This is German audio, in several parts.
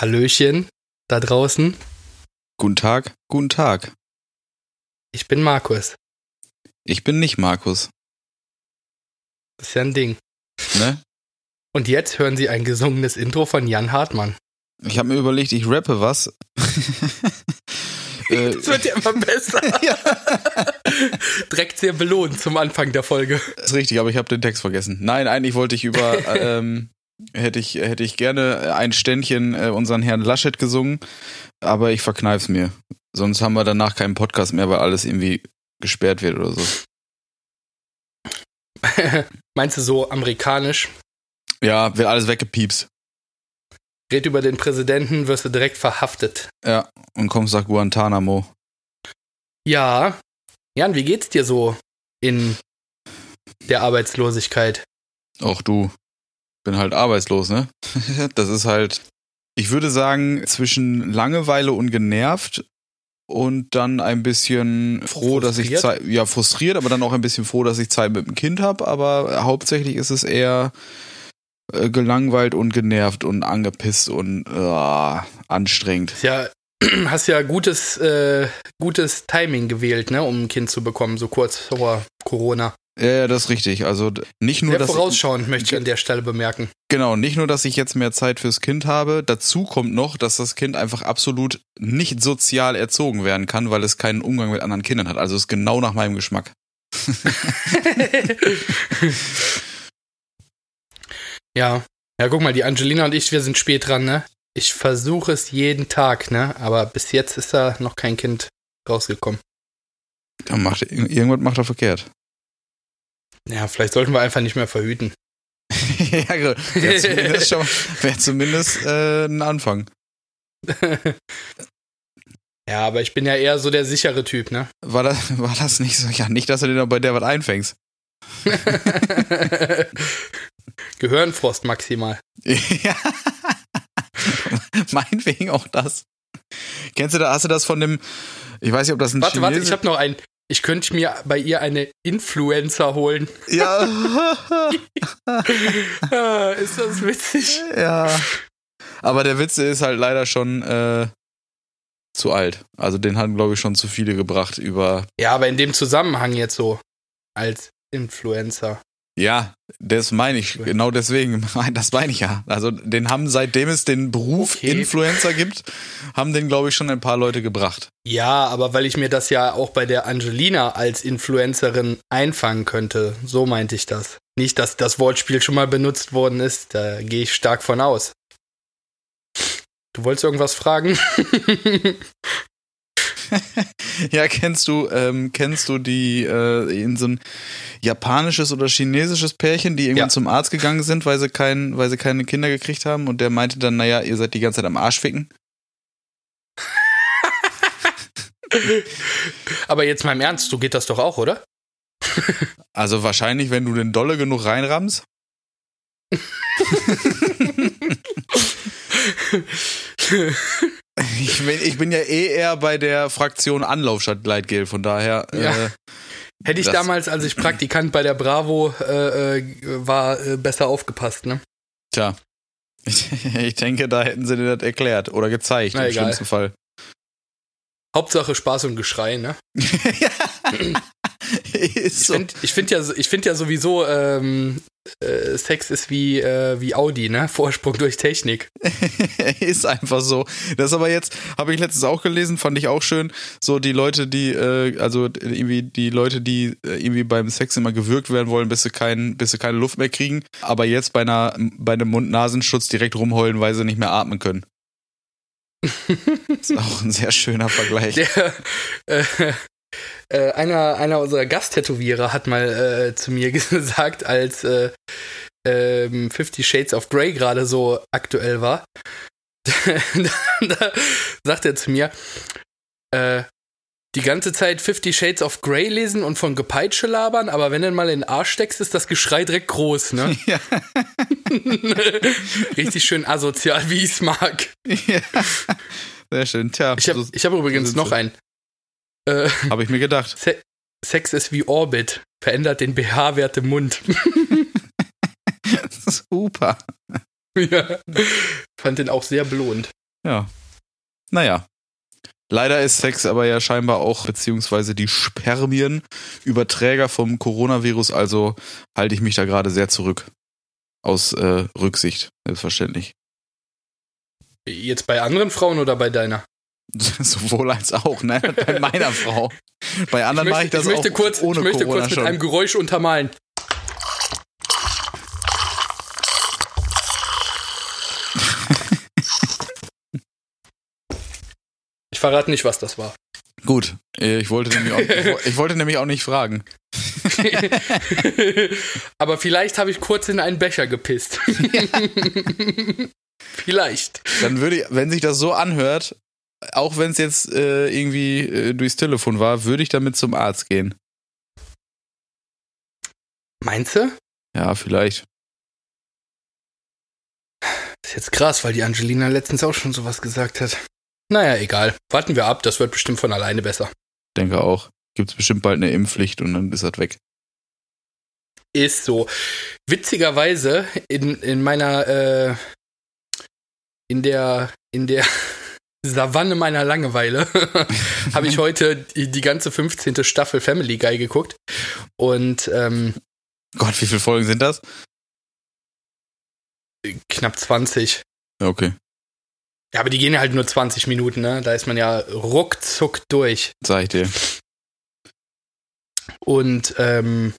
Hallöchen da draußen. Guten Tag, guten Tag. Ich bin Markus. Ich bin nicht Markus. Das ist ja ein Ding. Ne? Und jetzt hören Sie ein gesungenes Intro von Jan Hartmann. Ich habe mir überlegt, ich rappe was. Das wird ja immer besser. ja. Direkt sehr belohnt zum Anfang der Folge. Das ist richtig, aber ich habe den Text vergessen. Nein, eigentlich wollte ich über ähm, hätte ich, hätte ich gerne ein Ständchen äh, unseren Herrn Laschet gesungen, aber ich verkneif's mir. Sonst haben wir danach keinen Podcast mehr, weil alles irgendwie gesperrt wird oder so. Meinst du so amerikanisch? Ja, wird alles weggepiepst. Red über den Präsidenten, wirst du direkt verhaftet. Ja, und kommst nach Guantanamo. Ja. Jan, wie geht's dir so in der Arbeitslosigkeit? Auch du bin halt arbeitslos, ne? das ist halt, ich würde sagen, zwischen Langeweile und genervt und dann ein bisschen froh, frustriert? dass ich Zeit, ja, frustriert, aber dann auch ein bisschen froh, dass ich Zeit mit dem Kind habe, aber hauptsächlich ist es eher äh, gelangweilt und genervt und angepisst und äh, anstrengend. Ja, hast ja gutes, äh, gutes Timing gewählt, ne, um ein Kind zu bekommen, so kurz vor Corona. Ja, das ist richtig. Also nicht nur, Sehr dass vorausschauend ich, möchte ich an der Stelle bemerken. Genau, nicht nur, dass ich jetzt mehr Zeit fürs Kind habe, dazu kommt noch, dass das Kind einfach absolut nicht sozial erzogen werden kann, weil es keinen Umgang mit anderen Kindern hat. Also ist genau nach meinem Geschmack. ja. Ja, guck mal, die Angelina und ich, wir sind spät dran, ne? Ich versuche es jeden Tag, ne? Aber bis jetzt ist da noch kein Kind rausgekommen. Dann macht irgendwas macht er verkehrt. Ja, vielleicht sollten wir einfach nicht mehr verhüten. ja, Wäre zumindest, schon, wär zumindest äh, ein Anfang. ja, aber ich bin ja eher so der sichere Typ, ne? War das, war das nicht so? Ja, nicht, dass du dir bei der was einfängst. Gehirnfrost maximal. ja. Meinetwegen auch das. Kennst du da, hast du das von dem, ich weiß nicht, ob das ein Warte, Chinese warte, ich habe noch ein, ich könnte mir bei ihr eine Influencer holen. Ja. Ist das witzig? Ja. Aber der Witz ist halt leider schon äh, zu alt. Also den haben, glaube ich, schon zu viele gebracht über. Ja, aber in dem Zusammenhang jetzt so als Influencer. Ja, das meine ich, genau deswegen, das meine ich ja. Also den haben, seitdem es den Beruf okay. Influencer gibt, haben den, glaube ich, schon ein paar Leute gebracht. Ja, aber weil ich mir das ja auch bei der Angelina als Influencerin einfangen könnte, so meinte ich das. Nicht, dass das Wortspiel schon mal benutzt worden ist, da gehe ich stark von aus. Du wolltest irgendwas fragen? ja, kennst du, ähm, kennst du die äh, in so ein japanisches oder chinesisches Pärchen, die irgendwann ja. zum Arzt gegangen sind, weil sie kein, weil sie keine Kinder gekriegt haben und der meinte dann, naja, ihr seid die ganze Zeit am Arsch ficken? Aber jetzt mal im Ernst, so geht das doch auch, oder? also wahrscheinlich, wenn du den Dolle genug reinrammst. Ich bin, ich bin ja eh eher bei der Fraktion Anlauf statt Gleitgel, von daher. Ja. Äh, Hätte ich damals, als ich Praktikant bei der Bravo äh, äh, war, äh, besser aufgepasst, ne? Tja. Ich, ich, denke, da hätten sie dir das erklärt oder gezeigt, Na, im egal. schlimmsten Fall. Hauptsache Spaß und Geschrei, ne? ja. ich finde find ja, find ja sowieso, ähm, äh, Sex ist wie, äh, wie Audi, ne? Vorsprung durch Technik. ist einfach so. Das aber jetzt, habe ich letztens auch gelesen, fand ich auch schön. So die Leute, die, äh, also irgendwie die Leute, die äh, irgendwie beim Sex immer gewürgt werden wollen, bis sie, kein, bis sie keine Luft mehr kriegen, aber jetzt bei, einer, bei einem Mund-Nasenschutz direkt rumheulen, weil sie nicht mehr atmen können. das ist auch ein sehr schöner Vergleich. Der, äh, äh, einer, einer unserer Gasttätowierer hat mal äh, zu mir gesagt, als äh, ähm, Fifty Shades of Grey gerade so aktuell war, da, da sagt er zu mir, äh, die ganze Zeit Fifty Shades of Grey lesen und von Gepeitsche labern, aber wenn du mal in den Arsch steckst, ist das Geschrei direkt groß, ne? Ja. Richtig schön asozial, wie ich es mag. Ja. Sehr schön, tja. Ich habe so, hab übrigens noch einen. Äh, Habe ich mir gedacht. Se Sex ist wie Orbit, verändert den BH-Wert im Mund. Super. Ja, fand den auch sehr belohnt. Ja. Naja. Leider ist Sex aber ja scheinbar auch, beziehungsweise die Spermien, Überträger vom Coronavirus, also halte ich mich da gerade sehr zurück. Aus äh, Rücksicht, selbstverständlich. Jetzt bei anderen Frauen oder bei deiner? Sowohl als auch, ne? Bei meiner Frau. Bei anderen mache ich das ich möchte auch kurz, ohne Ich möchte Corona kurz mit schon. einem Geräusch untermalen. Ich verrate nicht, was das war. Gut, äh, ich wollte, nämlich auch, ich ich wollte nämlich auch nicht fragen. Aber vielleicht habe ich kurz in einen Becher gepisst. vielleicht. Dann würde ich, wenn sich das so anhört, auch wenn es jetzt äh, irgendwie äh, durchs Telefon war, würde ich damit zum Arzt gehen. Meinst du? Ja, vielleicht. Das ist jetzt krass, weil die Angelina letztens auch schon sowas gesagt hat. Naja, egal. Warten wir ab, das wird bestimmt von alleine besser. Denke auch. Gibt es bestimmt bald eine Impfpflicht und dann ist das weg. Ist so. Witzigerweise, in, in meiner, äh, in der, in der Savanne meiner Langeweile habe ich heute die, die ganze 15. Staffel Family Guy geguckt. Und ähm, Gott, wie viele Folgen sind das? knapp 20. Ja, okay. Ja, aber die gehen ja halt nur 20 Minuten, ne? Da ist man ja ruckzuck durch. Sag ich dir. Und ähm,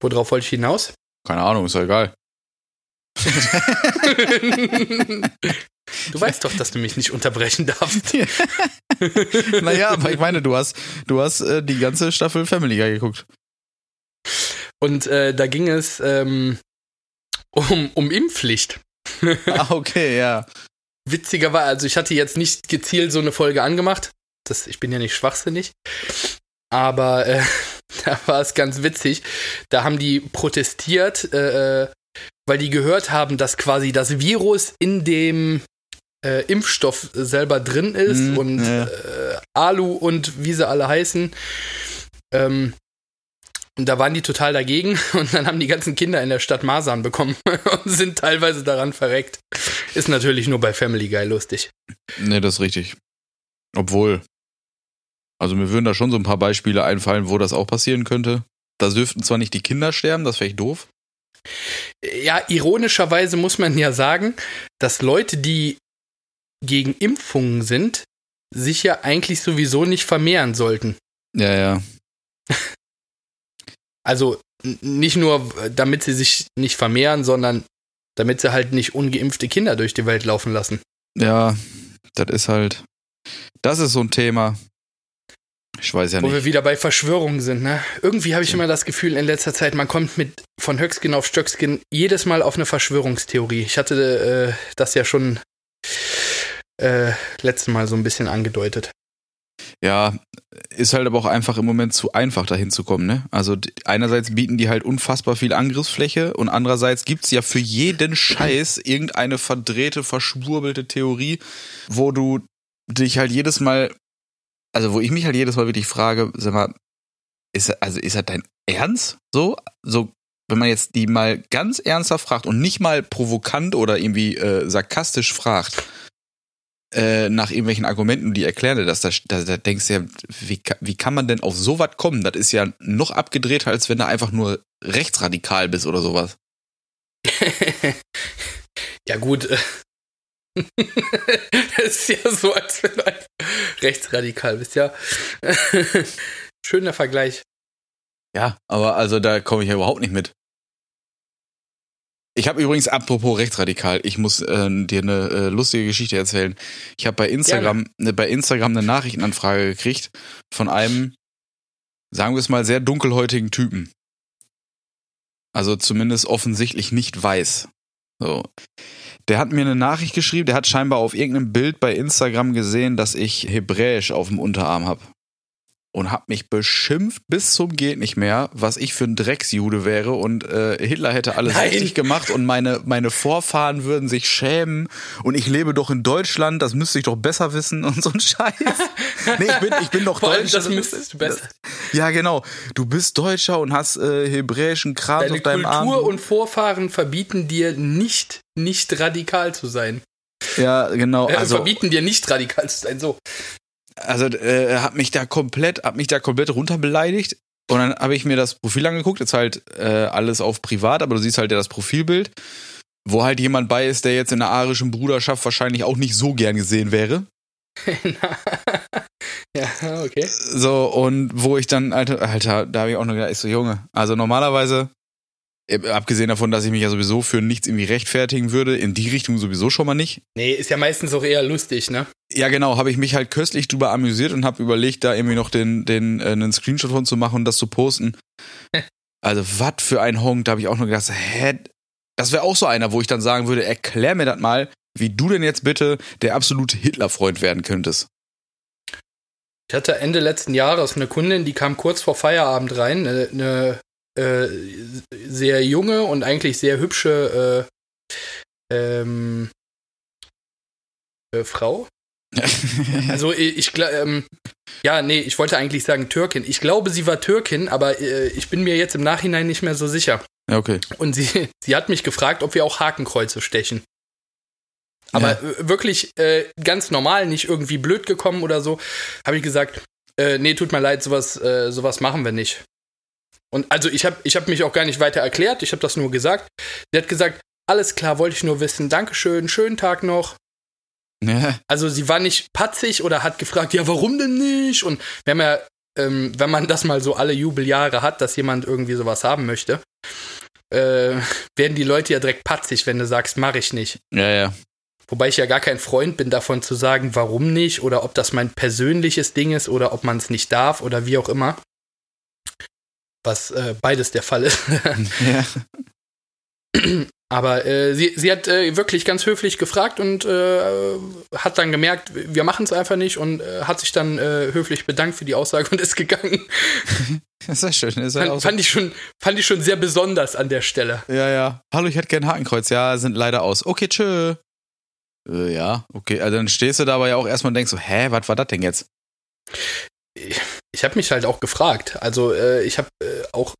worauf wollte ich hinaus? Keine Ahnung, ist ja egal. du weißt doch, dass du mich nicht unterbrechen darfst. naja, aber ich meine, du hast, du hast äh, die ganze Staffel Family Guy geguckt. Und äh, da ging es ähm, um, um Impfpflicht. ah, okay, ja. Witziger war, also ich hatte jetzt nicht gezielt so eine Folge angemacht. Das, ich bin ja nicht schwachsinnig. Aber äh, da war es ganz witzig. Da haben die protestiert, äh, äh, weil die gehört haben, dass quasi das Virus in dem äh, Impfstoff selber drin ist Mhm, und ja. äh, Alu und wie sie alle heißen. Ähm, und da waren die total dagegen und dann haben die ganzen Kinder in der Stadt Masern bekommen und sind teilweise daran verreckt. Ist natürlich nur bei Family Guy lustig. Nee, das ist richtig. Obwohl, also mir würden da schon so ein paar Beispiele einfallen, wo das auch passieren könnte. Da dürften zwar nicht die Kinder sterben, das wäre echt doof. Ja, ironischerweise muss man ja sagen, dass Leute, die gegen Impfungen sind, sich ja eigentlich sowieso nicht vermehren sollten. Ja, ja. Also nicht nur, damit sie sich nicht vermehren, sondern damit sie halt nicht ungeimpfte Kinder durch die Welt laufen lassen. Ja, das ist halt. Das ist so ein Thema. Ich weiß ja Wo nicht. wir wieder bei Verschwörungen sind, ne? Irgendwie habe ich immer das Gefühl in letzter Zeit, man kommt mit von Höckskin auf Stöckskin jedes Mal auf eine Verschwörungstheorie. Ich hatte äh, das ja schon äh, letztes Mal so ein bisschen angedeutet. Ja, ist halt aber auch einfach im Moment zu einfach dahin zu kommen, ne? Also einerseits bieten die halt unfassbar viel Angriffsfläche und andererseits gibt's ja für jeden Scheiß irgendeine verdrehte, verschwurbelte Theorie, wo du dich halt jedes Mal, also wo ich mich halt jedes Mal wirklich frage, sag mal, ist, also ist das dein Ernst? So? So, wenn man jetzt die mal ganz ernsthaft fragt und nicht mal provokant oder irgendwie äh, sarkastisch fragt, äh, nach irgendwelchen Argumenten, die erklären das, da, da, da denkst du ja, wie, wie kann man denn auf sowas kommen? Das ist ja noch abgedrehter, als wenn du einfach nur rechtsradikal bist oder sowas. ja, gut. Das ist ja so, als wenn du einfach rechtsradikal bist, ja. Schöner Vergleich. Ja, aber also da komme ich ja überhaupt nicht mit. Ich habe übrigens, apropos rechtsradikal, ich muss äh, dir eine äh, lustige Geschichte erzählen. Ich habe bei Instagram, ne, bei Instagram eine Nachrichtenanfrage gekriegt von einem, sagen wir es mal, sehr dunkelhäutigen Typen. Also zumindest offensichtlich nicht weiß. So. Der hat mir eine Nachricht geschrieben, der hat scheinbar auf irgendeinem Bild bei Instagram gesehen, dass ich Hebräisch auf dem Unterarm habe. Und hat mich beschimpft bis zum geht nicht mehr, was ich für ein Drecksjude wäre und äh, Hitler hätte alles Nein. richtig gemacht und meine, meine Vorfahren würden sich schämen und ich lebe doch in Deutschland, das müsste ich doch besser wissen und so ein Scheiß. nee, ich bin, ich bin doch Vor Deutscher. das müsstest du besser. Ja, genau. Du bist Deutscher und hast äh, hebräischen Kram Deine auf deinem Kultur Arm. und Vorfahren verbieten dir nicht, nicht radikal zu sein. Ja, genau. Also, verbieten dir nicht radikal zu sein, so. Also äh, er hat mich da komplett, hat mich da komplett runterbeleidigt. Und dann habe ich mir das Profil angeguckt, jetzt halt äh, alles auf privat, aber du siehst halt ja das Profilbild, wo halt jemand bei ist, der jetzt in der arischen Bruderschaft wahrscheinlich auch nicht so gern gesehen wäre. ja, okay. So, und wo ich dann, Alter, Alter da habe ich auch noch gedacht, ich so, Junge, also normalerweise, abgesehen davon, dass ich mich ja sowieso für nichts irgendwie rechtfertigen würde, in die Richtung sowieso schon mal nicht. Nee, ist ja meistens auch eher lustig, ne? Ja, genau, habe ich mich halt köstlich drüber amüsiert und habe überlegt, da irgendwie noch den, den, äh, einen Screenshot von zu machen und das zu posten. also, was für ein Honk, da habe ich auch nur gedacht, hä, das wäre auch so einer, wo ich dann sagen würde, erklär mir das mal, wie du denn jetzt bitte der absolute Hitlerfreund werden könntest. Ich hatte Ende letzten Jahres eine Kundin, die kam kurz vor Feierabend rein, eine, eine äh, sehr junge und eigentlich sehr hübsche äh, ähm, äh, Frau. also ich, glaube, ähm, ja, nee, ich wollte eigentlich sagen Türkin. Ich glaube, sie war Türkin, aber äh, ich bin mir jetzt im Nachhinein nicht mehr so sicher. Ja, okay. Und sie, sie hat mich gefragt, ob wir auch Hakenkreuze stechen. Aber ja. wirklich äh, ganz normal, nicht irgendwie blöd gekommen oder so, habe ich gesagt, äh, nee, tut mir leid, sowas, äh, sowas machen wir nicht. Und also ich habe ich hab mich auch gar nicht weiter erklärt, ich habe das nur gesagt. Sie hat gesagt, alles klar, wollte ich nur wissen, Dankeschön, schönen Tag noch. Ja. Also sie war nicht patzig oder hat gefragt, ja, warum denn nicht? Und wir haben ja, ähm, wenn man das mal so alle Jubeljahre hat, dass jemand irgendwie sowas haben möchte, äh, werden die Leute ja direkt patzig, wenn du sagst, mach ich nicht. Ja, ja. Wobei ich ja gar kein Freund bin davon zu sagen, warum nicht oder ob das mein persönliches Ding ist oder ob man es nicht darf oder wie auch immer. Was äh, beides der Fall ist. ja. Aber äh, sie, sie hat äh, wirklich ganz höflich gefragt und äh, hat dann gemerkt, wir machen es einfach nicht und äh, hat sich dann äh, höflich bedankt für die Aussage und ist gegangen. Das ist schön. Ist fand, fand, ich schon, fand ich schon sehr besonders an der Stelle. Ja, ja. Hallo, ich hätte gern Hakenkreuz. Ja, sind leider aus. Okay, tschö. Ja, okay. Also dann stehst du da aber ja auch erstmal und denkst so, hä, was war das denn jetzt? Ich, habe mich halt auch gefragt. Also äh, ich habe äh, auch,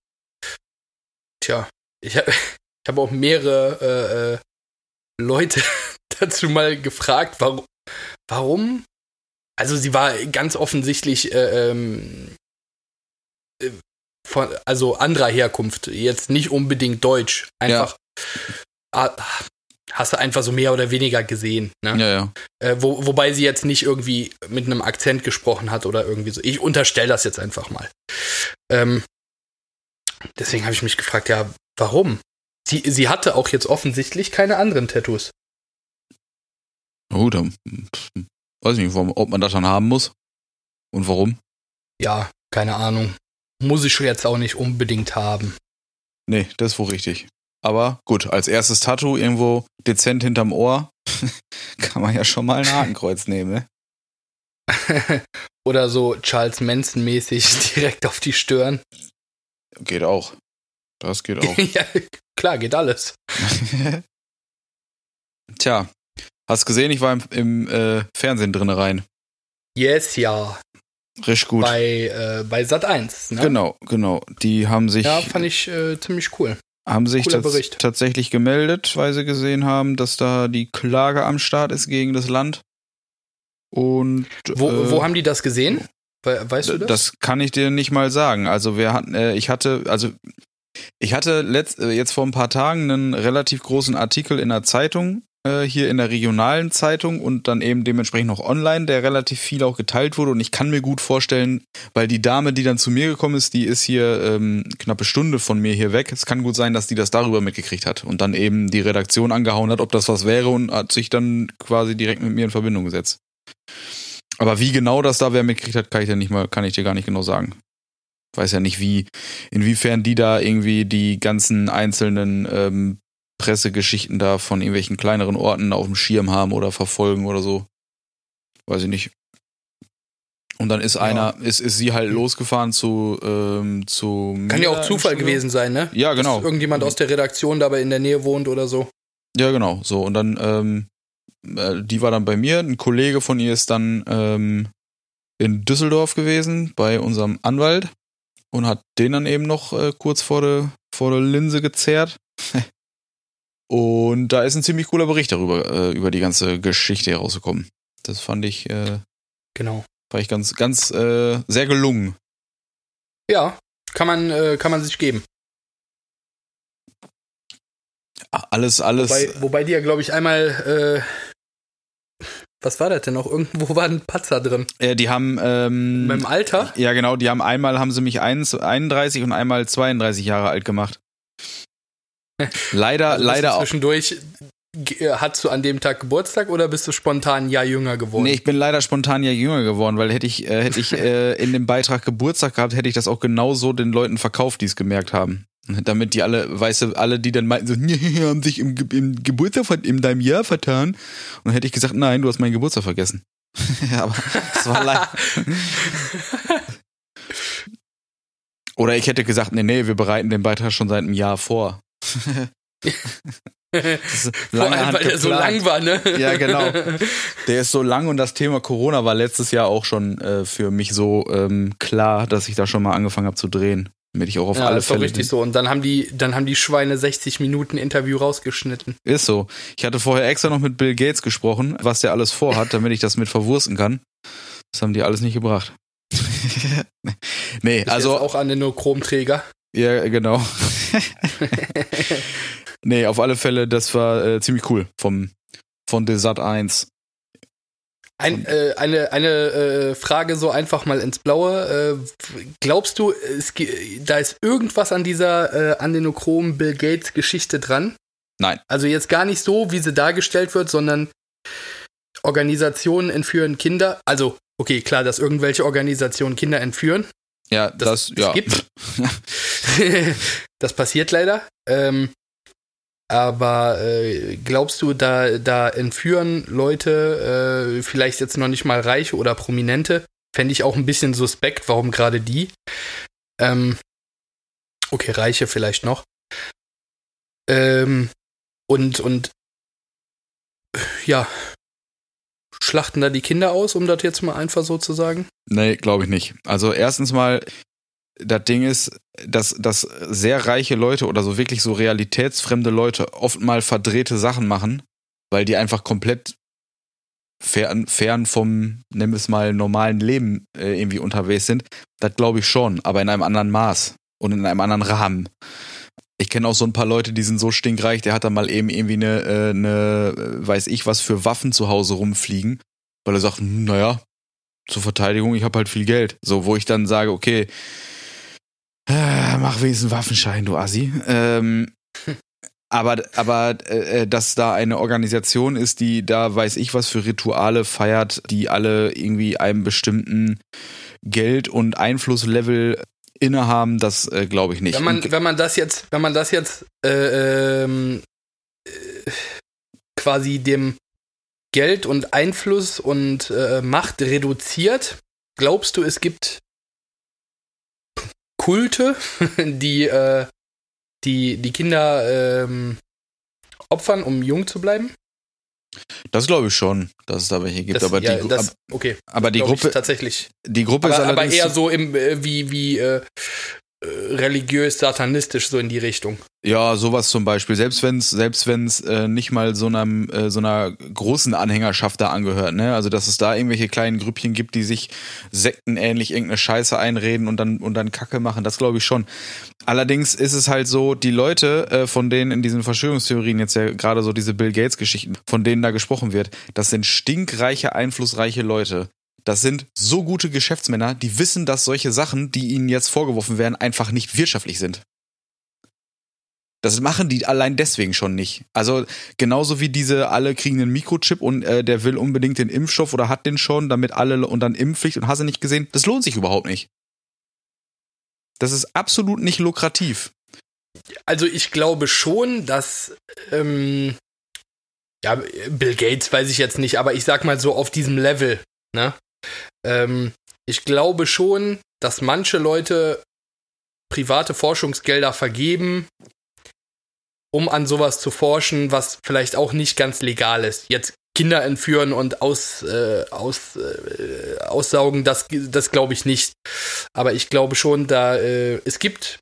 tja, ich habe ich hab auch mehrere äh, äh Leute dazu mal gefragt, warum, warum? Also sie war ganz offensichtlich äh, ähm, äh, von, also anderer Herkunft, jetzt nicht unbedingt deutsch, einfach ja hast du einfach so mehr oder weniger gesehen. Ne? Ja, ja. Äh, wo, wobei sie jetzt nicht irgendwie mit einem Akzent gesprochen hat oder irgendwie so. Ich unterstelle das jetzt einfach mal. Ähm, deswegen habe ich mich gefragt, ja, warum? Sie, sie hatte auch jetzt offensichtlich keine anderen Tattoos. Oh, dann weiß ich nicht, ob man das dann haben muss und warum. Ja, keine Ahnung. Muss ich jetzt auch nicht unbedingt haben. Nee, das ist wohl richtig. Aber gut, als erstes Tattoo irgendwo dezent hinterm Ohr kann man ja schon mal ein Hakenkreuz nehmen, ne? Oder so Charles Manson-mäßig direkt auf die Stirn. Geht auch. Das geht auch. ja, klar, geht alles. Tja, hast gesehen, ich war im, im äh, Fernsehen drin rein. Yes, ja. Richtig gut. Bei, äh, bei Sat 1, ne? Genau, genau. Die haben sich. Ja, fand ich äh, ziemlich cool haben sich tats tatsächlich gemeldet, weil sie gesehen haben, dass da die Klage am Start ist gegen das Land. Und wo, äh, wo haben die das gesehen? Weißt du das? Das kann ich dir nicht mal sagen. Also wir hatten, äh, ich hatte, also ich hatte letzt, äh, jetzt vor ein paar Tagen einen relativ großen Artikel in der Zeitung äh, hier in der regionalen Zeitung und dann eben dementsprechend noch online, der relativ viel auch geteilt wurde. Und ich kann mir gut vorstellen, weil die Dame, die dann zu mir gekommen ist, die ist hier ähm, knappe Stunde von mir hier weg. Es kann gut sein, dass die das darüber mitgekriegt hat und dann eben die Redaktion angehauen hat, ob das was wäre und hat sich dann quasi direkt mit mir in Verbindung gesetzt. Aber wie genau das da wer mitgekriegt hat, kann ich dir nicht mal, kann ich dir gar nicht genau sagen. Weiß ja nicht, wie, inwiefern die da irgendwie die ganzen einzelnen ähm, Pressegeschichten da von irgendwelchen kleineren Orten auf dem Schirm haben oder verfolgen oder so. Weiß ich nicht. Und dann ist einer, ja. ist, ist sie halt losgefahren zu, ähm, zu Kann ja auch Zufall gewesen sein, ne? Ja, genau. Dass irgendjemand aus der Redaktion dabei in der Nähe wohnt oder so. Ja, genau. So, und dann, ähm, äh, die war dann bei mir. Ein Kollege von ihr ist dann ähm, in Düsseldorf gewesen, bei unserem Anwalt. Und hat den dann eben noch äh, kurz vor der, vor der Linse gezerrt. Und da ist ein ziemlich cooler Bericht darüber, äh, über die ganze Geschichte herausgekommen. Das fand ich, äh, genau. Fand ich ganz, ganz, äh, sehr gelungen. Ja, kann man, äh, kann man sich geben. Alles, alles. Wobei, wobei die ja, glaube ich, einmal, äh, was war das denn noch? Irgendwo war ein Patzer drin. Ja, die haben, ähm, Beim Alter? Ja, genau, die haben einmal haben sie mich 31 und einmal 32 Jahre alt gemacht. Leider, Also leider auch. Zwischendurch, äh, hast du an dem Tag Geburtstag oder bist du spontan ein Jahr jünger geworden? Nee, ich bin leider spontan ja jünger geworden, weil hätte ich, äh, hätte ich äh, in dem Beitrag Geburtstag gehabt, hätte ich das auch genauso den Leuten verkauft, die es gemerkt haben. Damit die alle, weißt du, alle, die dann meinten, so, nee, haben sich im, im Geburtstag in deinem Jahr vertan. Und dann hätte ich gesagt, nein, du hast meinen Geburtstag vergessen. ja, aber es war leider. Oder ich hätte gesagt, nee, nee, wir bereiten den Beitrag schon seit einem Jahr vor. Das Vor allem, weil der so lang war, ne? Ja, genau. Der ist so lang und das Thema Corona war letztes Jahr auch schon äh, für mich so ähm, klar, dass ich da schon mal angefangen habe zu drehen. Damit ich auch auf ja, alle ist doch Fälle. richtig so. Und dann haben die, dann haben die Schweine 60 Minuten Interview rausgeschnitten. Ist so. Ich hatte vorher extra noch mit Bill Gates gesprochen, was der alles vorhat, damit ich das mit verwursten kann. Das haben die alles nicht gebracht. nee, Ist also. auch an den Chromträger. Ja, genau. nee, auf alle Fälle, das war äh, ziemlich cool vom, von The Sat 1. Ein, äh, eine eine äh, Frage so einfach mal ins Blaue. Äh, glaubst du, es, da ist irgendwas an dieser äh, Adenochrom Bill Gates Geschichte dran? Nein. Also jetzt gar nicht so, wie sie dargestellt wird, sondern Organisationen entführen Kinder. Also, okay, klar, dass irgendwelche Organisationen Kinder entführen. Ja, Das, das, ja. es gibt. das passiert leider. Ähm, aber äh, glaubst du, da, da entführen Leute, äh, vielleicht jetzt noch nicht mal Reiche oder Prominente, fände ich auch ein bisschen suspekt, warum gerade die? Ähm, okay, Reiche vielleicht noch. Ähm, und, und ja, schlachten da die Kinder aus, um das jetzt mal einfach so zu sagen? Nee, glaube ich nicht. Also erstens mal, das Ding ist, dass, dass sehr reiche Leute oder so wirklich so realitätsfremde Leute oft mal verdrehte Sachen machen, weil die einfach komplett fern, fern vom, wir es mal, normalen Leben äh, irgendwie unterwegs sind. Das glaube ich schon, aber in einem anderen Maß und in einem anderen Rahmen. Ich kenne auch so ein paar Leute, die sind so stinkreich, der hat da mal eben irgendwie eine, äh, eine, äh, weiß ich was für Waffen zu Hause rumfliegen, weil er sagt, hm, naja, zur Verteidigung, ich habe halt viel Geld. So, wo ich dann sage, okay, äh, mach wenigstens einen Waffenschein, du Assi. Ähm, aber aber äh, dass da eine Organisation ist, die da weiß ich was für Rituale feiert, die alle irgendwie einem bestimmten Geld- und Einflusslevel innehaben, das äh, glaube ich nicht. Wenn man, Und- wenn man das jetzt, wenn man das jetzt äh, ähm, äh, quasi dem Geld und Einfluss und äh, Macht reduziert, glaubst du, es gibt Kulte, die äh, die, die Kinder ähm, opfern, um jung zu bleiben? Das glaube ich schon, dass es da welche gibt. Das- aber, ja, die, das, okay, aber die Gruppe, tatsächlich. die Gruppe Aber, ist aber allerdings eher so im, äh, wie, wie äh, äh, religiös-satanistisch, so in die Richtung. Ja, sowas zum Beispiel. Selbst wenn's, selbst wenn's äh, nicht mal so einem äh, so einer großen Anhängerschaft da angehört, ne? Also dass es da irgendwelche kleinen Grüppchen gibt, die sich sektenähnlich irgendeine Scheiße einreden und dann und dann Kacke machen, das glaube ich schon. Allerdings ist es halt so, die Leute, äh, von denen in diesen Verschwörungstheorien jetzt ja gerade so diese Bill Gates Geschichten, von denen da gesprochen wird, das sind stinkreiche, einflussreiche Leute. Das sind so gute Geschäftsmänner, die wissen, dass solche Sachen, die ihnen jetzt vorgeworfen werden, einfach nicht wirtschaftlich sind. Das machen die allein deswegen schon nicht. Also genauso wie diese alle kriegen einen Mikrochip und äh, der will unbedingt den Impfstoff oder hat den schon, damit alle und dann Impfpflicht und hast du nicht gesehen. Das lohnt sich überhaupt nicht. Das ist absolut nicht lukrativ. Also ich glaube schon, dass ähm, ja, Bill Gates weiß ich jetzt nicht, aber ich sag mal so auf diesem Level, ne? Ähm, ich glaube schon, dass manche Leute private Forschungsgelder vergeben, um an sowas zu forschen, was vielleicht auch nicht ganz legal ist. Jetzt Kinder entführen und aus, äh, aus, äh, aussaugen, das, das glaube ich nicht. Aber ich glaube schon, da äh, es gibt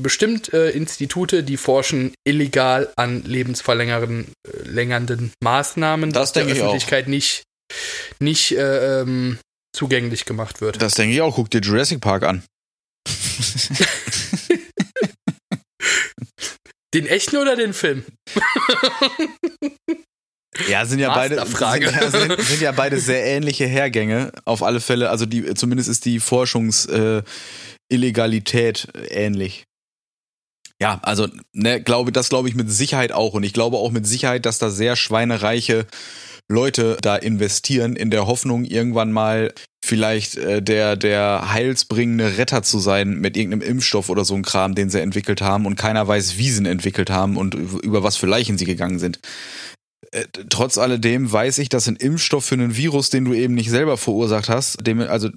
bestimmt äh, Institute, die forschen illegal an lebensverlängernden äh, Maßnahmen, das der ich auch. Öffentlichkeit nicht, nicht äh, ähm, zugänglich gemacht wird. Das denke ich auch. Guck dir Jurassic Park an. Den echten oder den Film? Ja, sind ja beide. Sind, ja, sind, sind ja beide sehr ähnliche Hergänge. Auf alle Fälle, also die zumindest ist die Forschungsillegalität äh, ähnlich. Ja, also ne, glaube das glaube ich mit Sicherheit auch und ich glaube auch mit Sicherheit, dass da sehr schweinereiche Leute da investieren in der Hoffnung irgendwann mal vielleicht äh, der der heilsbringende Retter zu sein mit irgendeinem Impfstoff oder so ein Kram, den sie entwickelt haben und keiner weiß, wie sie ihn entwickelt haben und über was für Leichen sie gegangen sind. Äh, trotz alledem weiß ich, dass ein Impfstoff für einen Virus, den du eben nicht selber verursacht hast, dem also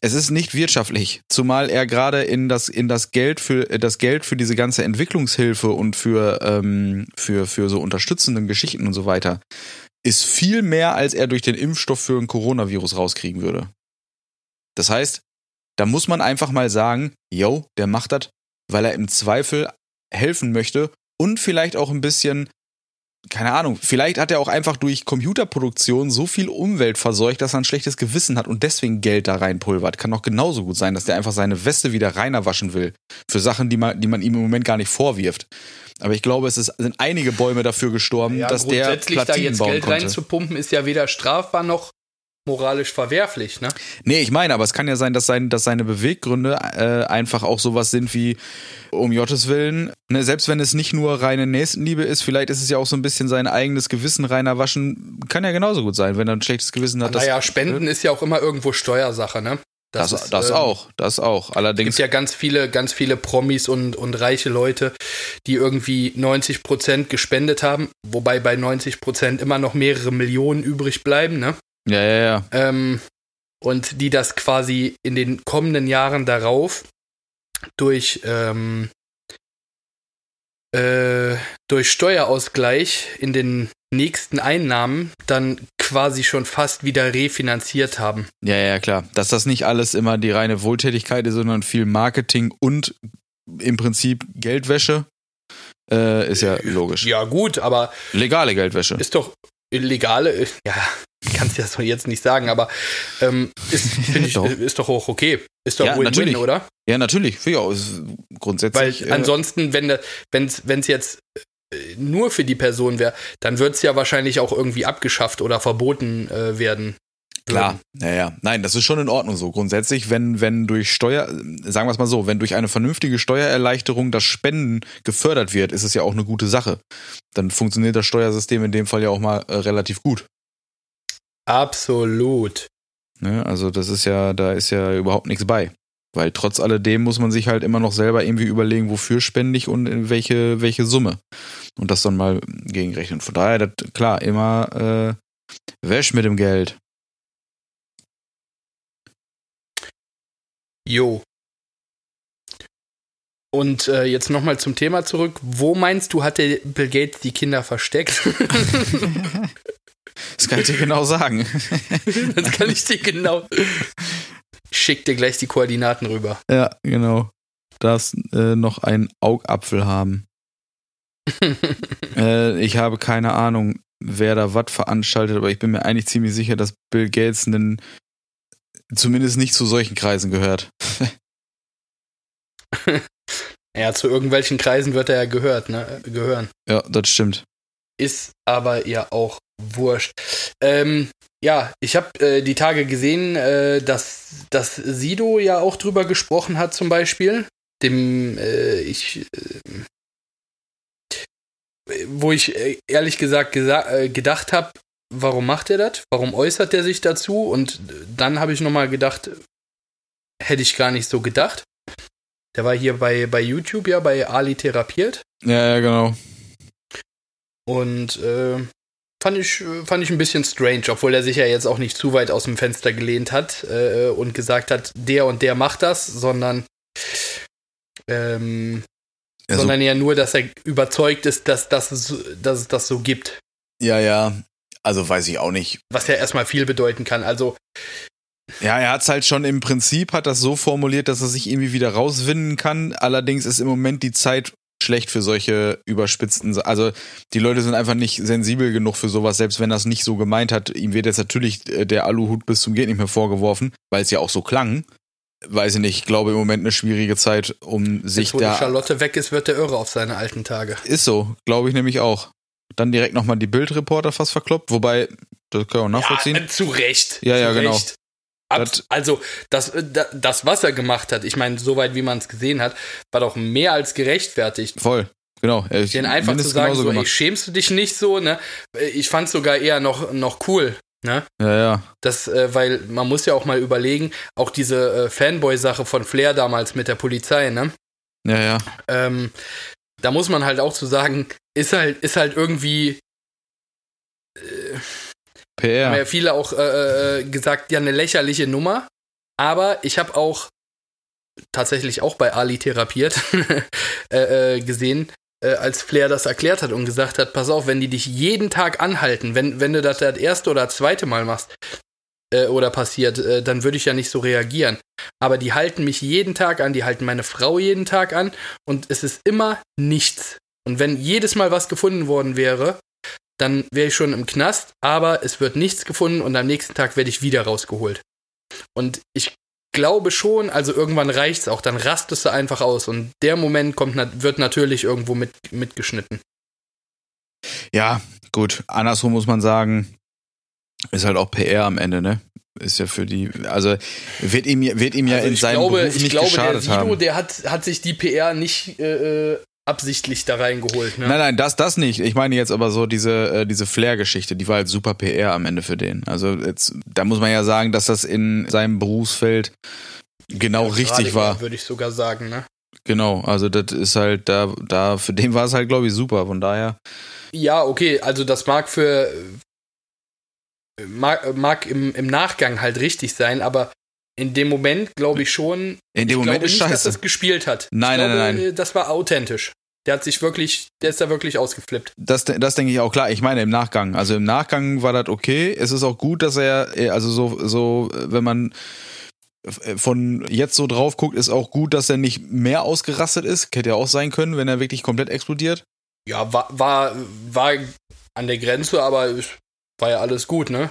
es ist nicht wirtschaftlich, zumal er gerade in das in das Geld für das Geld für diese ganze Entwicklungshilfe und für ähm, für für so unterstützenden Geschichten und so weiter ist viel mehr, als er durch den Impfstoff für ein Coronavirus rauskriegen würde. Das heißt, da muss man einfach mal sagen, yo, der macht das, weil er im Zweifel helfen möchte und vielleicht auch ein bisschen keine Ahnung, vielleicht hat er auch einfach durch Computerproduktion so viel Umwelt verseucht, dass er ein schlechtes Gewissen hat und deswegen Geld da reinpulvert. Kann doch genauso gut sein, dass der einfach seine Weste wieder reiner waschen will. Für Sachen, die man, die man ihm im Moment gar nicht vorwirft. Aber ich glaube, es ist, sind einige Bäume dafür gestorben, Ja, dass der grundsätzlich Platinen da jetzt Geld reinzupumpen, ist ja weder strafbar noch moralisch verwerflich, ne? Nee, ich meine, aber es kann ja sein, dass, sein, dass seine Beweggründe äh, einfach auch sowas sind wie, um Gottes Willen, ne, selbst wenn es nicht nur reine Nächstenliebe ist, vielleicht ist es ja auch so ein bisschen sein eigenes Gewissen reiner waschen, kann ja genauso gut sein, wenn er ein schlechtes Gewissen hat. naja, Spenden ist ja auch immer irgendwo Steuersache, ne? Das, ist, das ähm, auch, das auch. Es Allerdings, gibt ja ganz viele, ganz viele Promis und, und reiche Leute, die irgendwie 90 Prozent gespendet haben, wobei bei 90 Prozent immer noch mehrere Millionen übrig bleiben, ne? Ja, ja, ja. Ähm, und die das quasi in den kommenden Jahren darauf durch, ähm, äh, durch Steuerausgleich in den nächsten Einnahmen dann quasi schon fast wieder refinanziert haben. Ja, ja, klar. Dass das nicht alles immer die reine Wohltätigkeit ist, sondern viel Marketing und im Prinzip Geldwäsche, äh, ist ja logisch. Ja, gut, aber Legale Geldwäsche. ist doch illegale, ja, kannst du das doch jetzt nicht sagen, aber ähm, ist, ich, Doch. ist doch auch okay. Ist doch Ja, Win-Win, oder? Ja, natürlich. Ja, ist Weil grundsätzlich. äh, ansonsten, wenn es jetzt äh, nur für die Person wäre, dann wird es ja wahrscheinlich auch irgendwie abgeschafft oder verboten äh, werden. Klar, naja, nein, das ist schon in Ordnung so. Grundsätzlich, wenn, wenn durch Steuer, sagen wir es mal so, wenn durch eine vernünftige Steuererleichterung das Spenden gefördert wird, ist es ja auch eine gute Sache. Dann funktioniert das Steuersystem in dem Fall ja auch mal äh, relativ gut. Absolut. Ne? Also das ist ja, da ist ja überhaupt nichts bei. Weil trotz alledem muss man sich halt immer noch selber irgendwie überlegen, wofür spende ich und in welche, welche Summe. Und das dann mal gegenrechnen. Von daher, das, klar, immer äh, wäsch mit dem Geld. Jo. Und äh, jetzt nochmal zum Thema zurück. Wo meinst du, hat der Bill Gates die Kinder versteckt? Das kann ich dir genau sagen. das kann ich dir genau. Schick dir gleich die Koordinaten rüber. Ja, genau. Darfst äh, noch einen Augapfel haben. äh, ich habe keine Ahnung, wer da was veranstaltet, aber ich bin mir eigentlich ziemlich sicher, dass Bill Gates einen, zumindest nicht zu solchen Kreisen gehört. ja, zu irgendwelchen Kreisen wird er ja gehört, ne? gehören. Ja, das stimmt. Ist aber ja auch wurscht. Ähm, ja, ich habe äh, die Tage gesehen, äh, dass, dass Sido ja auch drüber gesprochen hat, zum Beispiel. Dem, äh, ich, äh, wo ich äh, ehrlich gesagt gesa äh, gedacht habe, warum macht er das? Warum äußert er sich dazu? Und dann habe ich nochmal gedacht, hätte ich gar nicht so gedacht. Der war hier bei, bei YouTube ja, bei Ali therapiert. Ja, ja, genau. Und äh, fand, ich, fand ich ein bisschen strange, obwohl er sich ja jetzt auch nicht zu weit aus dem Fenster gelehnt hat äh, und gesagt hat, der und der macht das, sondern, ähm, Also, sondern ja nur, dass er überzeugt ist, dass, dass, es, dass es das so gibt. ja, ja. Also weiß ich auch nicht. Was ja erstmal viel bedeuten kann. Also, Ja, er hat es halt schon im Prinzip, hat das so formuliert, dass er sich irgendwie wieder rauswinden kann. Allerdings ist im Moment die Zeit schlecht für solche überspitzten, also die Leute sind einfach nicht sensibel genug für sowas, selbst wenn es nicht so gemeint hat. Ihm wird jetzt natürlich äh, der Aluhut bis zum geht nicht mehr vorgeworfen, weil es ja auch so klang. Weiß ich nicht, ich glaube im Moment eine schwierige Zeit, um sich Jetzt, wo da. die Charlotte weg ist, wird der irre auf seine alten Tage. Ist so, glaube ich nämlich auch. Dann direkt nochmal die Bildreporter fast verkloppt, wobei, das ich auch nachvollziehen. Ja, zu Recht. Ja, zu ja, genau. Recht. Das- also, das, äh, da- das, was er gemacht hat, ich meine, soweit wie man es gesehen hat, war doch mehr als gerechtfertigt. Voll, genau. Er- Den einfach zu sagen, so, ey, gemacht. schämst du dich nicht so, ne? Ich fand sogar eher noch, noch cool, ne? Ja, ja. Das, äh, weil man muss ja auch mal überlegen, auch diese äh, Fanboy-Sache von Flair damals mit der Polizei, ne? Ja, ja. Ähm, da muss man halt auch zu sagen, ist halt, ist halt irgendwie, PR. ja viele auch äh, äh, gesagt, ja, eine lächerliche Nummer. Aber ich habe auch tatsächlich auch bei Ali therapiert äh, äh, gesehen, äh, als Flair das erklärt hat und gesagt hat, pass auf, wenn die dich jeden Tag anhalten, wenn, wenn du das das erste oder zweite Mal machst äh, oder passiert, äh, dann würde ich ja nicht so reagieren. Aber die halten mich jeden Tag an, die halten meine Frau jeden Tag an und es ist immer nichts. Und wenn jedes Mal was gefunden worden wäre, dann wäre ich schon im Knast, aber es wird nichts gefunden und am nächsten Tag werde ich wieder rausgeholt. Und ich glaube schon, also irgendwann reicht's auch, dann rastest du einfach aus und der Moment kommt, wird natürlich irgendwo mit, mitgeschnitten. Ja, gut. Andersrum muss man sagen, ist halt auch PR am Ende, ne? Ist ja für die, also wird ihm, wird ihm ja also in ich seinem glaube, Beruf ich nicht glaube, der Sido, haben. der hat, hat sich die PR nicht äh, äh, absichtlich da reingeholt. Ne? Nein, nein, das, das nicht. Ich meine jetzt aber so diese, äh, diese Flair-Geschichte, die war halt super PR am Ende für den. Also jetzt, da muss man ja sagen, dass das in seinem Berufsfeld genau richtig Gerade war. Würde ich sogar sagen, ne? Genau, also das ist halt, da, da, für den war es halt, glaube ich, super. Von daher, Ja, okay, also das mag für mag, mag im, im Nachgang halt richtig sein, aber in dem Moment glaube ich schon, in dem ich Moment glaube nicht, dass scheiße. das gespielt hat. Nein, glaube, nein, nein. äh, Das war authentisch. Der hat sich wirklich, der ist da wirklich ausgeflippt. Das, das denke ich auch klar. Ich meine im Nachgang. Also im Nachgang war das okay. Es ist auch gut, dass er, äh, also so, so, äh, wenn man von jetzt so drauf guckt, ist auch gut, dass er nicht mehr ausgerastet ist. Hätte ja auch sein können, wenn er wirklich komplett explodiert. Ja, war, war, war an der Grenze, aber war ja alles gut, ne?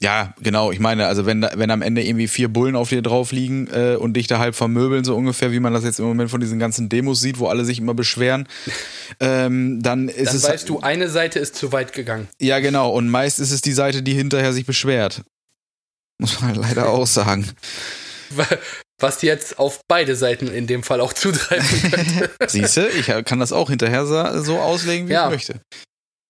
Ja, genau. Ich meine, also wenn wenn am Ende irgendwie vier Bullen auf dir drauf liegen äh, und dich da halb vermöbeln, so ungefähr, wie man das jetzt im Moment von diesen ganzen Demos sieht, wo alle sich immer beschweren, ähm, dann ist Dann es. weißt du, eine Seite ist zu weit gegangen. Ja, genau. Und meist ist es die Seite, die hinterher sich beschwert. Muss man leider auch sagen. Was jetzt auf beide Seiten in dem Fall auch zutreffen könnte. Siehst du, ich kann das auch hinterher so auslegen, wie Ja. ich möchte.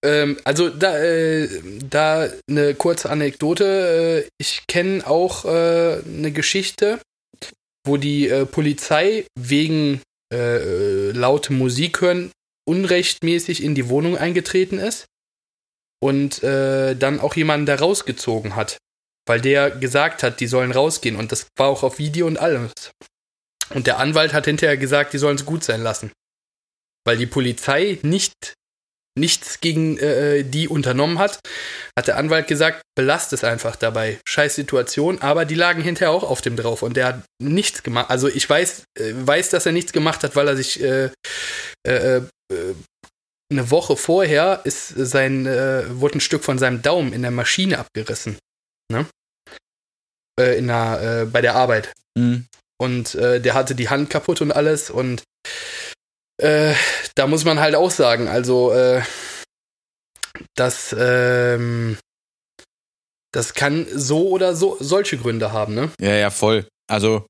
Ähm, also da, äh, da eine kurze Anekdote. Äh, ich kenne auch äh, eine Geschichte, wo die äh, Polizei wegen äh, laute Musik hören unrechtmäßig in die Wohnung eingetreten ist und äh, dann auch jemanden da rausgezogen hat, weil der gesagt hat, die sollen rausgehen und das war auch auf Video und alles. Und der Anwalt hat hinterher gesagt, die sollen es gut sein lassen, weil die Polizei nicht nichts gegen äh, die unternommen hat, hat der Anwalt gesagt, belast es einfach dabei. Scheiß Situation, aber die lagen hinterher auch auf dem drauf und der hat nichts gemacht. Also ich weiß, äh, weiß, dass er nichts gemacht hat, weil er sich äh, äh, äh, eine Woche vorher ist sein, äh, wurde ein Stück von seinem Daumen in der Maschine abgerissen. Ne? In der, äh, bei der Arbeit. Mhm. Und der hatte die Hand kaputt und alles. Und äh, da muss man halt auch sagen, also äh, das, ähm, das kann so oder so solche Gründe haben, ne? Ja, ja, voll. Also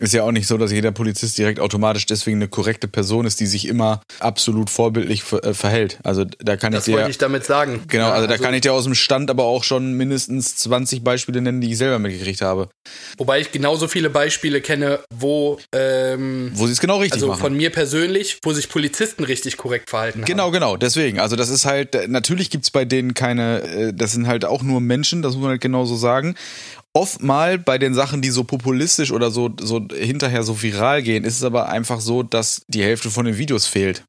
ist ja auch nicht so, dass jeder Polizist direkt automatisch deswegen eine korrekte Person ist, die sich immer absolut vorbildlich äh, verhält. Also da kann Das ich dir wollte ich damit sagen. genau, Ja, also da kann ich dir aus dem Stand aber auch schon mindestens 20 Beispiele nennen, die ich selber mitgekriegt habe, Wobei ich genauso viele Beispiele kenne, wo, ähm, wo sie es genau richtig also machen. von mir persönlich, wo sich Polizisten richtig korrekt verhalten Genau, haben. genau, deswegen. Also das ist halt, äh, natürlich gibt's bei denen keine, äh, das sind halt auch nur Menschen, das muss man halt genauso sagen. Oft mal bei den Sachen, die so populistisch oder so, so hinterher so viral gehen, ist es aber einfach so, dass die Hälfte von den Videos fehlt.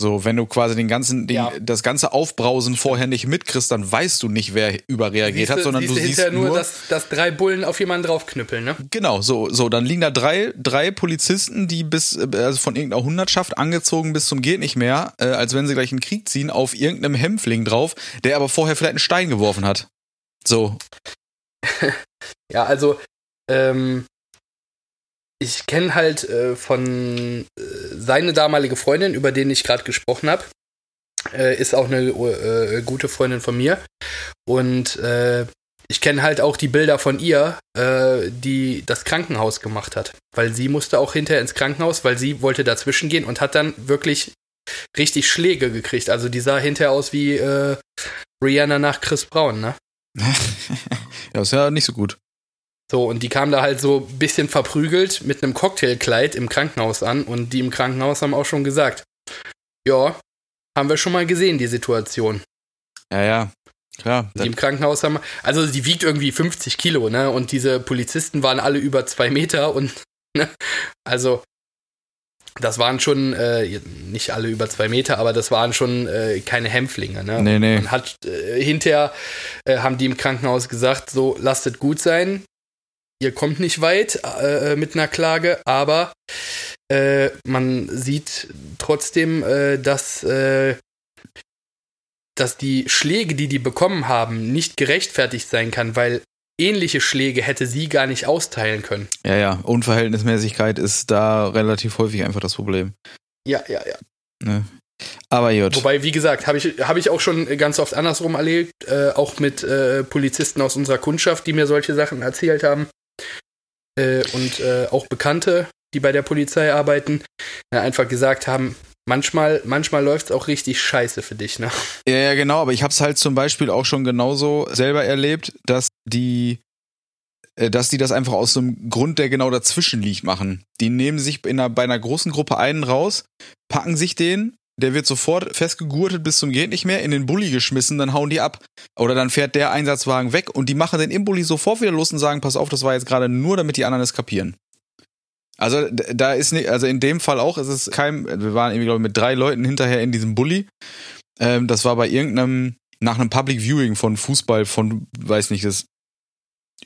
So, wenn du quasi den ganzen, den, Ja. das ganze Aufbrausen vorher nicht mitkriegst, dann weißt du nicht, wer überreagiert hat, Siehst sondern siehst du siehst nur, nur, dass, dass drei Bullen auf jemanden draufknüppeln, ne? Genau, so, so, dann liegen da drei, drei Polizisten, die bis, äh, also von irgendeiner Hundertschaft angezogen bis zum geht nicht mehr, äh, als wenn sie gleich einen Krieg ziehen, auf irgendeinem Hämpfling drauf, der aber vorher vielleicht einen Stein geworfen hat. So, Ja, also, ähm, ich kenne halt äh, von äh, seine damalige Freundin, über den ich gerade gesprochen habe, äh, ist auch eine äh, gute Freundin von mir. Und äh, ich kenne halt auch die Bilder von ihr, äh, die das Krankenhaus gemacht hat. Weil sie musste auch hinterher ins Krankenhaus, weil sie wollte dazwischen gehen und hat dann wirklich richtig Schläge gekriegt. Also die sah hinterher aus wie äh, Rihanna nach Chris Brown, ne? ja, ist ja nicht so gut. So, und die kam da halt so ein bisschen verprügelt mit einem Cocktailkleid im Krankenhaus an und die im Krankenhaus haben auch schon gesagt, ja, haben wir schon mal gesehen, die Situation. Ja, ja, klar. Die im Krankenhaus haben, also die wiegt irgendwie 50 Kilo, ne? Und diese Polizisten waren alle über zwei Meter und, ne? Also, das waren schon, äh, nicht alle über zwei Meter, aber das waren schon äh, keine Hämpflinge, ne? Nee, nee. Man hat äh, hinterher äh, haben die im Krankenhaus gesagt, so lasst es gut sein. Ihr kommt nicht weit äh, mit einer Klage, aber äh, man sieht trotzdem, äh, dass, äh, dass die Schläge, die die bekommen haben, nicht gerechtfertigt sein kann, weil ähnliche Schläge hätte sie gar nicht austeilen können. Ja, ja, Unverhältnismäßigkeit ist da relativ häufig einfach das Problem. Ja, ja, ja. Ne? Aber gut. Wobei, wie gesagt, habe ich, hab ich auch schon ganz oft andersrum erlebt, äh, auch mit äh, Polizisten aus unserer Kundschaft, die mir solche Sachen erzählt haben. Äh, und äh, auch Bekannte, die bei der Polizei arbeiten, äh, einfach gesagt haben, manchmal, manchmal läuft es auch richtig scheiße für dich, ne? Ja, ja, genau, aber ich habe es halt zum Beispiel auch schon genauso selber erlebt, dass die, äh, dass die das einfach aus so einem Grund, der genau dazwischen liegt, machen. Die nehmen sich in einer, bei einer großen Gruppe einen raus, packen sich den, der wird sofort festgegurtet bis zum geht nicht mehr, in den Bulli geschmissen, dann hauen die ab. Oder dann fährt der Einsatzwagen weg und die machen den im Bulli sofort wieder los und sagen, pass auf, das war jetzt gerade nur, damit die anderen es kapieren. Also da ist nicht, also in dem Fall auch, ist es kein, wir waren irgendwie, glaube ich, mit drei Leuten hinterher in diesem Bulli. Ähm, das war bei irgendeinem, nach einem Public Viewing von Fußball von, weiß nicht, das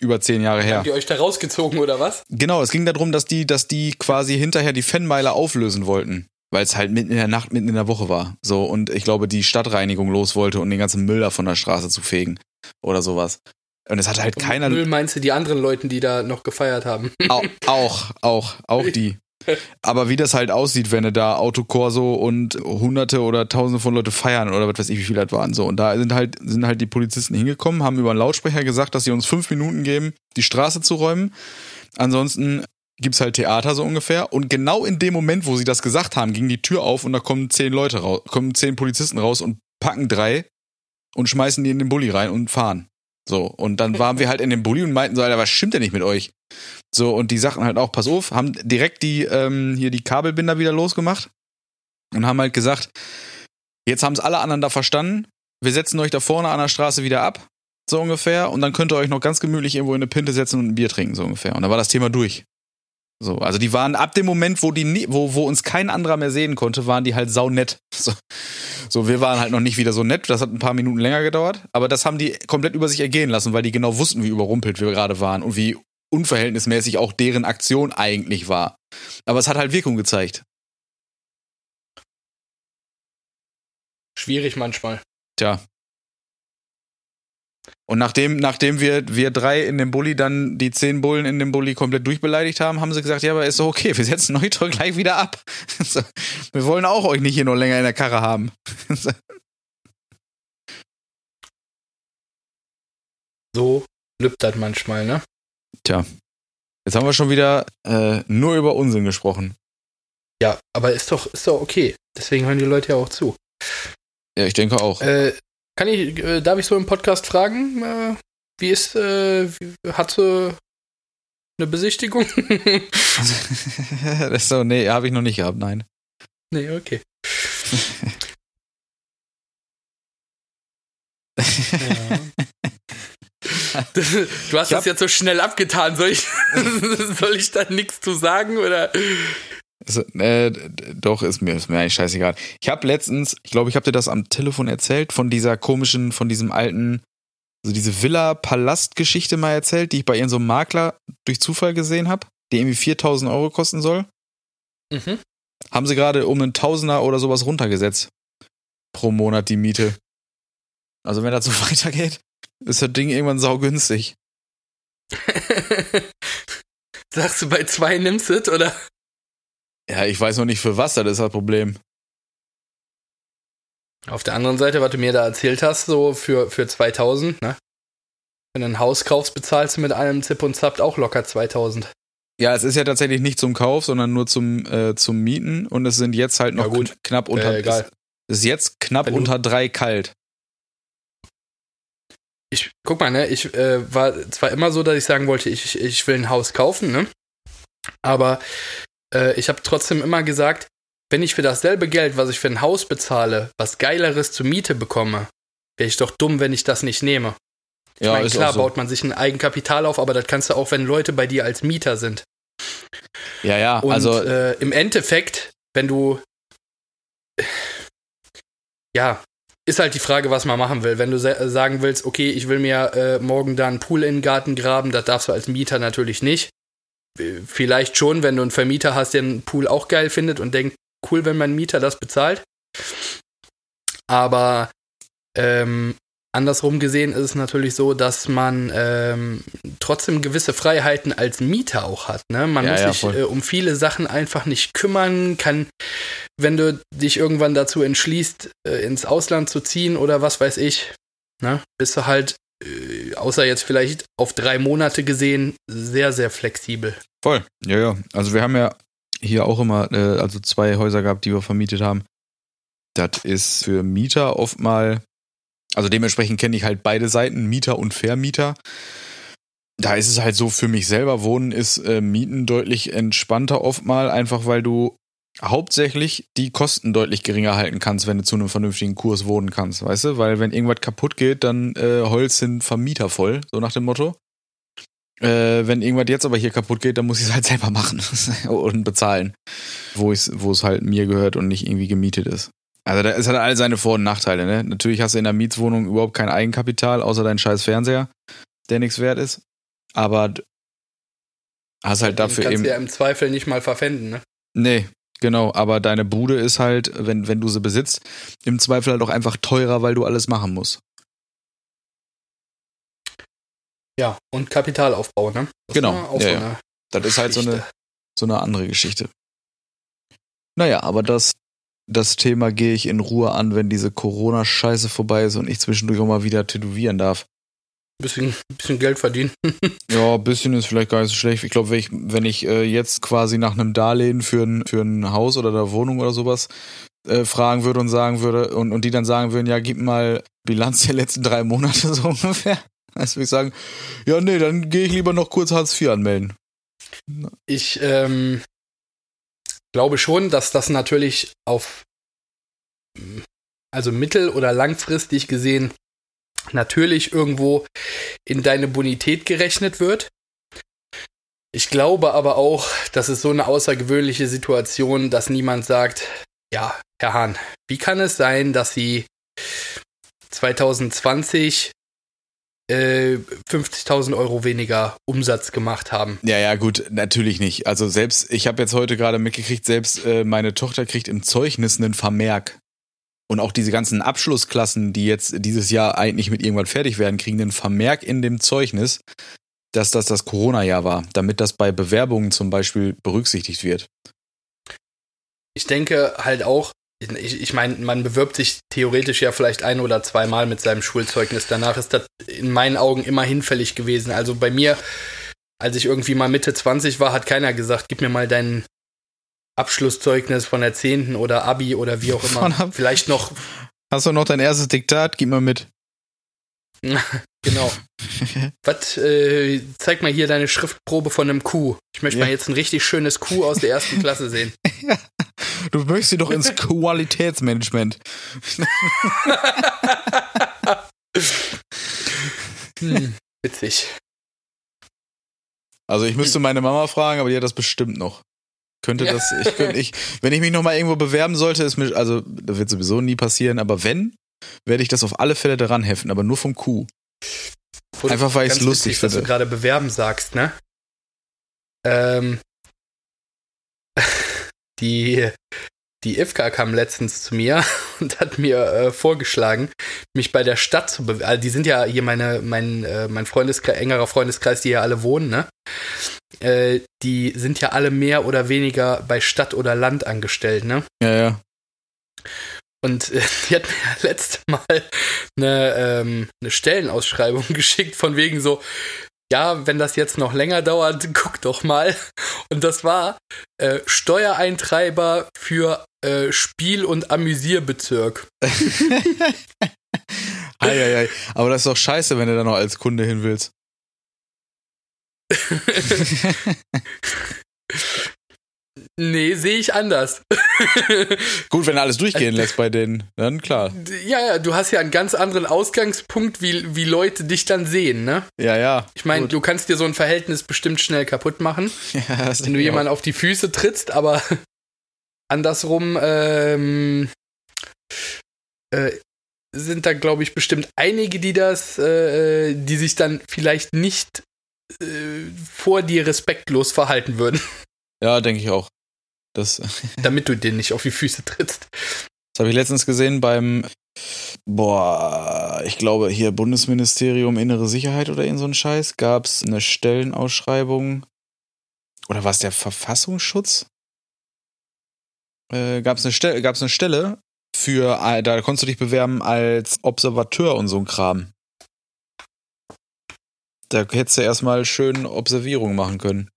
über zehn Jahre her. Habt ihr euch da rausgezogen oder was? Genau, es ging darum, dass die, dass die quasi hinterher die Fanmeile auflösen wollten. Weil es halt mitten in der Nacht, mitten in der Woche war. So, und ich glaube, die Stadtreinigung los wollte, um den ganzen Müll da von der Straße zu fegen. Oder sowas. Und es hat halt keiner. Müll meinst du die anderen Leuten, die da noch gefeiert haben? Au, auch, auch, auch die. Aber wie das halt aussieht, wenn du da Autokorso und hunderte oder tausende von Leute feiern oder was weiß ich, wie viele das waren. So, und da sind halt, sind halt die Polizisten hingekommen, haben über einen Lautsprecher gesagt, dass sie uns fünf Minuten geben, die Straße zu räumen. Ansonsten gibt's halt Theater so ungefähr. Und genau in dem Moment, wo sie das gesagt haben, ging die Tür auf und da kommen zehn Leute raus, kommen zehn Polizisten raus und packen drei und schmeißen die in den Bulli rein und fahren. So, und dann waren wir halt in dem Bulli und meinten so, Alter, was stimmt denn nicht mit euch? So, und die sagten halt auch, pass auf, haben direkt die, ähm, hier die Kabelbinder wieder losgemacht und haben halt gesagt, jetzt haben es alle anderen da verstanden, wir setzen euch da vorne an der Straße wieder ab, so ungefähr, und dann könnt ihr euch noch ganz gemütlich irgendwo in eine Pinte setzen und ein Bier trinken, so ungefähr. Und dann war das Thema durch. So, also die waren ab dem Moment, wo die wo, wo uns kein anderer mehr sehen konnte, waren die halt saunett. So, so, wir waren halt noch nicht wieder so nett, das hat ein paar Minuten länger gedauert, aber das haben die komplett über sich ergehen lassen, weil die genau wussten, wie überrumpelt wir gerade waren und wie unverhältnismäßig auch deren Aktion eigentlich war. Aber es hat halt Wirkung gezeigt. Schwierig manchmal. Tja. Und nachdem, nachdem wir, wir drei in dem Bulli dann die zehn Bullen in dem Bulli komplett durchbeleidigt haben, haben sie gesagt, ja, aber ist doch okay, wir setzen doch gleich wieder ab. So, wir wollen auch euch nicht hier noch länger in der Karre haben. So, So lübt das manchmal, ne? Tja. Jetzt haben wir schon wieder äh, nur über Unsinn gesprochen. Ja, aber ist doch, ist doch okay. Deswegen hören die Leute ja auch zu. Ja, ich denke auch. Äh, kann ich, äh, darf ich so im Podcast fragen, äh, wie ist, äh, wie, hat sie eine Besichtigung? das ist so, nee, habe ich noch nicht gehabt, nein. nee, okay. Ja. Du hast das jetzt so schnell abgetan. Soll ich, soll ich da nichts zu sagen? Oder? Ist, äh, doch, ist mir, ist mir eigentlich scheißegal. Ich habe letztens, ich glaube, ich habe dir das am Telefon erzählt, von dieser komischen, von diesem alten, also diese Villa-Palast-Geschichte mal erzählt, die ich bei irgendeinem so Makler durch Zufall gesehen habe, die irgendwie 4000 Euro kosten soll. Mhm. Haben sie gerade um einen Tausender oder sowas runtergesetzt. Pro Monat die Miete. Also wenn das so weitergeht, ist das Ding irgendwann saugünstig. Sagst du, bei zwei nimmst du es, oder? Ja, ich weiß noch nicht für was, das ist das Problem. Auf der anderen Seite, was du mir da erzählt hast, so für, für 2000, ne? Wenn du ein Haus kaufst, bezahlst du mit einem Zip und Zap auch locker 2000. Ja, es ist ja tatsächlich nicht zum Kauf, sondern nur zum, äh, zum Mieten und es sind jetzt halt noch ja, kn knapp unter. Äh, egal. Es ist jetzt knapp Wenn unter drei kalt. Ich guck mal, ne, ich äh, war zwar immer so, dass ich sagen wollte, ich, ich will ein Haus kaufen, ne? Aber äh, ich habe trotzdem immer gesagt, wenn ich für dasselbe Geld, was ich für ein Haus bezahle, was Geileres zur Miete bekomme, wäre ich doch dumm, wenn ich das nicht nehme. Ich ja, meine, klar so. baut man sich ein Eigenkapital auf, aber das kannst du auch, wenn Leute bei dir als Mieter sind. Ja, ja, Und, also. Äh, im Endeffekt, wenn du. Ja, ist halt die Frage, was man machen will. Wenn du sagen willst, okay, ich will mir äh, morgen da einen Pool in den Garten graben, das darfst du als Mieter natürlich nicht. Vielleicht schon, wenn du einen Vermieter hast, der einen Pool auch geil findet und denkt, cool, wenn mein Mieter das bezahlt. Aber ähm, andersrum gesehen ist es natürlich so, dass man ähm, trotzdem gewisse Freiheiten als Mieter auch hat. Ne? Man ja, muss ja, sich äh, um viele Sachen einfach nicht kümmern, kann, wenn du dich irgendwann dazu entschließt, äh, ins Ausland zu ziehen oder was weiß ich, ne? bist du halt äh, außer jetzt vielleicht auf drei Monate gesehen, sehr, sehr flexibel. Voll, ja, ja. Also wir haben ja hier auch immer, äh, also zwei Häuser gehabt, die wir vermietet haben. Das ist für Mieter oft mal, also dementsprechend kenne ich halt beide Seiten, Mieter und Vermieter. Da ist es halt so, für mich selber wohnen ist äh, Mieten deutlich entspannter oft mal, einfach weil du hauptsächlich die Kosten deutlich geringer halten kannst, wenn du zu einem vernünftigen Kurs wohnen kannst, weißt du? Weil wenn irgendwas kaputt geht, dann äh, Holz sind Vermieter voll, so nach dem Motto. Äh, wenn irgendwas jetzt aber hier kaputt geht, dann muss ich es halt selber machen und bezahlen, wo es wo es halt mir gehört und nicht irgendwie gemietet ist. Also da, es hat all seine Vor- und Nachteile, ne? Natürlich hast du in der Mietswohnung überhaupt kein Eigenkapital, außer dein scheiß Fernseher, der nichts wert ist. Aber hast halt dafür kannst eben. Du ja im Zweifel nicht mal verpfänden, ne? Nee, Genau, aber deine Bude ist halt, wenn, wenn du sie besitzt, im Zweifel halt auch einfach teurer, weil du alles machen musst. Ja, und Kapitalaufbau, ne? Das genau. Ja, ja. Das ist halt so eine, so eine andere Geschichte. Naja, aber das, das Thema gehe ich in Ruhe an, wenn diese Corona-Scheiße vorbei ist und ich zwischendurch auch mal wieder tätowieren darf bisschen, bisschen Geld verdienen. ja, ein bisschen ist vielleicht gar nicht so schlecht. Ich glaube, wenn ich, wenn ich äh, jetzt quasi nach einem Darlehen für ein, für ein Haus oder eine Wohnung oder sowas äh, fragen würde und sagen würde und, und die dann sagen würden, ja, gib mal Bilanz der letzten drei Monate so ungefähr. Also würde ich sagen, ja, nee, dann gehe ich lieber noch kurz Hartz IV anmelden. Ich ähm, glaube schon, dass das natürlich auf also mittel- oder langfristig gesehen natürlich irgendwo in deine Bonität gerechnet wird. Ich glaube aber auch, das ist so eine außergewöhnliche Situation, dass niemand sagt, ja, Herr Hahn, wie kann es sein, dass Sie 2020 äh, 50.000 Euro weniger Umsatz gemacht haben. Ja, ja, gut, natürlich nicht. Also selbst, ich habe jetzt heute gerade mitgekriegt, selbst äh, meine Tochter kriegt im Zeugnis einen Vermerk. Und auch diese ganzen Abschlussklassen, die jetzt dieses Jahr eigentlich mit irgendwann fertig werden, kriegen den Vermerk in dem Zeugnis, dass das das Corona-Jahr war, damit das bei Bewerbungen zum Beispiel berücksichtigt wird. Ich denke halt auch, ich, ich meine, man bewirbt sich theoretisch ja vielleicht ein oder zweimal mit seinem Schulzeugnis. Danach ist das in meinen Augen immer hinfällig gewesen. Also bei mir, als ich irgendwie mal Mitte 20 war, hat keiner gesagt, gib mir mal deinen Abschlusszeugnis von der 10. oder Abi oder wie auch immer. Vielleicht noch. Hast du noch dein erstes Diktat? Gib mal mit. genau. Was, äh, zeig mal hier deine Schriftprobe von einem Kuh. Ich möchte ja. mal jetzt ein richtig schönes Kuh aus der ersten Klasse sehen. Du möchtest sie doch ins Qualitätsmanagement. hm, witzig. Also ich müsste meine Mama fragen, aber die hat das bestimmt noch. Könnte das, ich könnte, ich, wenn ich mich nochmal irgendwo bewerben sollte, ist mir, also, das wird sowieso nie passieren, aber wenn, werde ich das auf alle Fälle daran heften, aber nur vom Kuh. Einfach weil ich es lustig witzig, finde. Dass du gerade bewerben sagst, ne? Ähm, die, die Ivka kam letztens zu mir und hat mir äh, vorgeschlagen, mich bei der Stadt zu bewerben. Also die sind ja hier meine, mein, äh, mein Freundeskreis, engerer Freundeskreis, die hier alle wohnen, ne? Äh, die sind ja alle mehr oder weniger bei Stadt oder Land angestellt, ne? Ja, ja. Und äh, die hat mir letzte Mal eine, ähm, eine Stellenausschreibung geschickt, von wegen so, ja, wenn das jetzt noch länger dauert, guck doch mal. Und das war äh, Steuereintreiber für äh, Spiel- und Amüsierbezirk. Eieiei. Aber das ist doch scheiße, wenn du da noch als Kunde hin willst. nee, sehe ich anders. Gut, wenn er alles durchgehen lässt bei denen, dann klar. Ja, ja, du hast ja einen ganz anderen Ausgangspunkt, wie, wie Leute dich dann sehen, ne? Ja, ja. Ich meine, du kannst dir so ein Verhältnis bestimmt schnell kaputt machen, ja, wenn du jemanden auf die Füße trittst, aber andersrum ähm, äh, sind da, glaube ich, bestimmt einige, die das, äh, die sich dann vielleicht nicht äh, vor dir respektlos verhalten würden, Ja, denke ich auch. Das, das damit du denen nicht auf die Füße trittst. habe ich letztens gesehen beim, boah, ich glaube hier Bundesministerium Innere Sicherheit oder in so ein Scheiß, gab es eine Stellenausschreibung, oder war es der Verfassungsschutz? Äh, gab es eine, Stelle, gab's eine Stelle für, äh, da konntest du dich bewerben als Observateur und so ein Kram. Da hättest du erstmal schön Observierung machen können.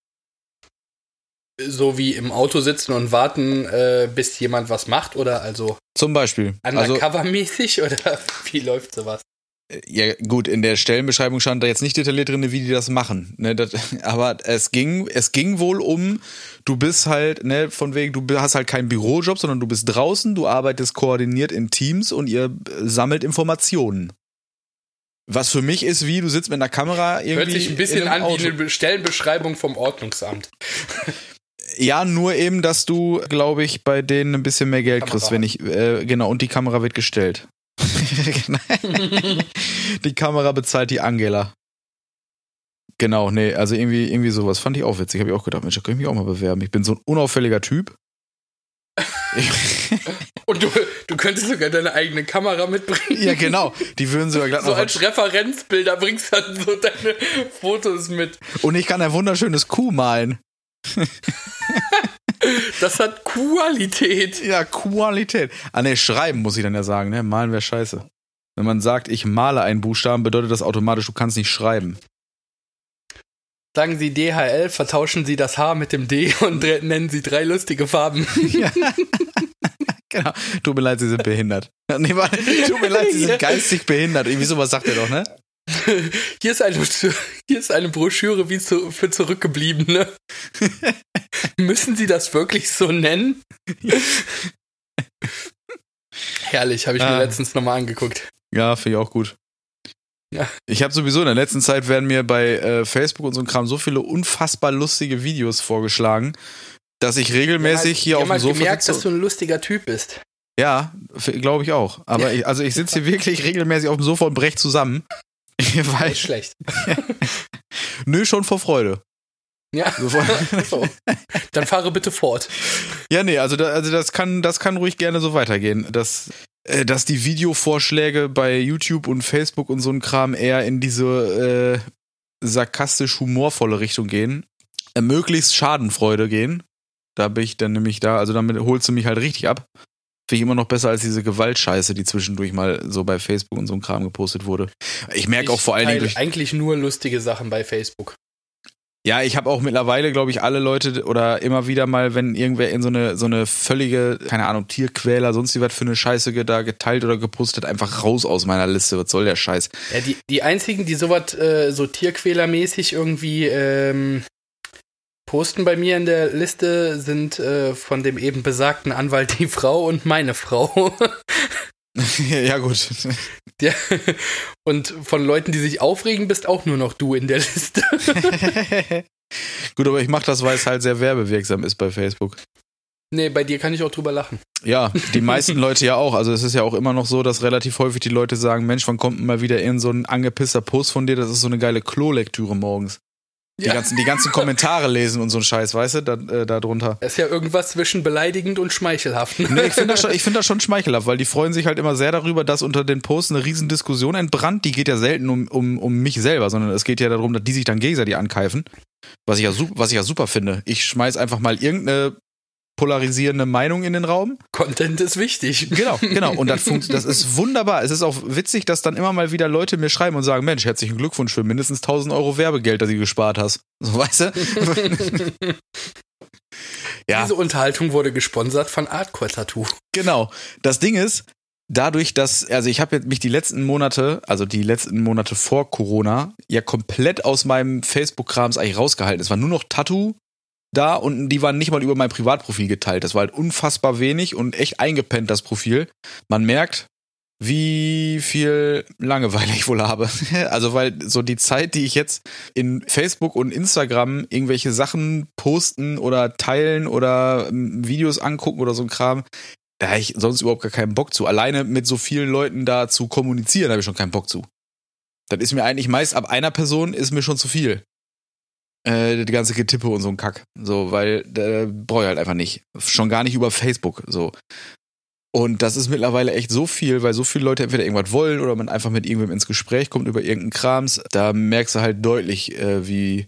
So wie im Auto sitzen und warten, äh, bis jemand was macht, oder also Zum Beispiel. Also, undercover-mäßig, oder wie läuft sowas? ja, gut, in der Stellenbeschreibung stand da jetzt nicht detailliert drin, wie die das machen. Ne, das, aber es ging, es ging wohl um, du bist halt, ne, von wegen, du hast halt keinen Bürojob, sondern du bist draußen, du arbeitest koordiniert in Teams und ihr sammelt Informationen. Was für mich ist wie, du sitzt mit einer Kamera irgendwie. Hört sich ein bisschen an Auto. wie eine Stellenbeschreibung vom Ordnungsamt. Ja, nur eben, dass du, glaube ich, bei denen ein bisschen mehr Geld Kamera kriegst, wenn ich, äh, genau, und die Kamera wird gestellt. die Kamera bezahlt die Angela. Genau, nee, also irgendwie, irgendwie sowas fand ich auch witzig. Habe ich auch gedacht, Mensch, da könnte ich mich auch mal bewerben. Ich bin so ein unauffälliger Typ. Und du, du könntest sogar deine eigene Kamera mitbringen. ja, genau. Die würden sogar glatt So als Referenzbilder bringst du dann so deine Fotos mit. Und ich kann ein wunderschönes Kuh malen. Das hat Qualität. Ja, Qualität. Ah, nee, schreiben muss ich dann ja sagen, ne? Malen wäre scheiße. Wenn man sagt, ich male einen Buchstaben, bedeutet das automatisch, du kannst nicht schreiben. Sagen Sie DHL, vertauschen Sie das H mit dem D und nennen Sie drei lustige Farben. Ja. genau. Tut mir leid, Sie sind behindert. Nee, warte, tut mir leid, Sie sind geistig behindert. Irgendwie sowas sagt er doch, ne? Hier ist eine, hier ist eine Broschüre wie zu, für Zurückgebliebene. Müssen Sie das wirklich so nennen? Herrlich, habe ich mir Ah. letztens nochmal angeguckt. Ja, finde ich auch gut. Ja. Ich habe sowieso in der letzten Zeit werden mir bei äh, Facebook und so ein Kram so viele unfassbar lustige Videos vorgeschlagen, dass ich regelmäßig hier ich auf dem Sofa gemerkt, sitze. dass du ein lustiger Typ bist. Ja, glaube ich auch. Aber ich, also ich sitze hier wirklich regelmäßig auf dem Sofa und brech zusammen. Weil, Nicht schlecht. nö, schon vor Freude. Ja. So. Dann fahre bitte fort. Ja, nee, also, da, also das kann, das kann ruhig gerne so weitergehen. Dass, äh, dass die Videovorschläge bei YouTube und Facebook und so ein Kram eher in diese äh, sarkastisch-humorvolle Richtung gehen. Äh, möglichst Schadenfreude gehen. Da bin ich dann nämlich da, also damit holst du mich halt richtig ab. Finde ich immer noch besser als diese Gewaltscheiße, die zwischendurch mal so bei Facebook und so ein Kram gepostet wurde. Ich merke auch vor allen Dingen durch. eigentlich nur lustige Sachen bei Facebook. Ja, ich habe auch mittlerweile, glaube ich, alle Leute oder immer wieder mal, wenn irgendwer in so eine so eine völlige, keine Ahnung, Tierquäler, sonst wie was für eine Scheiße da geteilt oder gepostet, einfach raus aus meiner Liste. Was soll der Scheiß? Ja, die, die einzigen, die sowas äh, so Tierquälermäßig irgendwie ähm, posten bei mir in der Liste, sind äh, von dem eben besagten Anwalt die Frau und meine Frau. ja, gut. Ja. Und von Leuten, die sich aufregen, bist auch nur noch du in der Liste. Gut, aber ich mache das, weil es halt sehr werbewirksam ist bei Facebook. Nee, bei dir kann ich auch drüber lachen. Ja, die meisten Leute ja auch. Also es ist ja auch immer noch so, dass relativ häufig die Leute sagen, Mensch, wann kommt mal wieder in so ein angepisster Post von dir? Das ist so eine geile Klolektüre morgens. Die, ja. ganzen, die ganzen Kommentare lesen und so ein Scheiß, weißt du, da, äh, da drunter. Das ist ja irgendwas zwischen beleidigend und schmeichelhaft. Nee, ich finde das, schon, find das schon schmeichelhaft, weil die freuen sich halt immer sehr darüber, dass unter den Posts eine riesen Diskussion entbrannt. Die geht ja selten um, um, um mich selber, sondern es geht ja darum, dass die sich dann gegenseitig ankeifen. Was ich ja, was ich ja super finde. Ich schmeiß einfach mal irgendeine polarisierende Meinung in den Raum. Content ist wichtig. Genau, genau. Und das, funkt, das ist wunderbar. Es ist auch witzig, dass dann immer mal wieder Leute mir schreiben und sagen, Mensch, herzlichen Glückwunsch für mindestens 1000 Euro Werbegeld, das du gespart hast. So, weißt du? ja. Diese Unterhaltung wurde gesponsert von Artcore Tattoo. Genau. Das Ding ist, dadurch, dass, also ich habe mich die letzten Monate, also die letzten Monate vor Corona, ja komplett aus meinem Facebook-Krams eigentlich rausgehalten. Es war nur noch Tattoo da und die waren nicht mal über mein Privatprofil geteilt. Das war halt unfassbar wenig und echt eingepennt, das Profil. Man merkt, wie viel Langeweile ich wohl habe. Also, weil so die Zeit, die ich jetzt in Facebook und Instagram irgendwelche Sachen posten oder teilen oder ähm, Videos angucken oder so ein Kram, da habe ich sonst überhaupt gar keinen Bock zu. Alleine mit so vielen Leuten da zu kommunizieren, habe ich schon keinen Bock zu. Das ist mir eigentlich meist ab einer Person ist mir schon zu viel äh, die ganze Getippe und so ein Kack. So, weil äh, brauche ich halt einfach nicht. Schon gar nicht über Facebook. So. Und das ist mittlerweile echt so viel, weil so viele Leute entweder irgendwas wollen oder man einfach mit irgendwem ins Gespräch kommt über irgendeinen Krams. Da merkst du halt deutlich, äh, wie,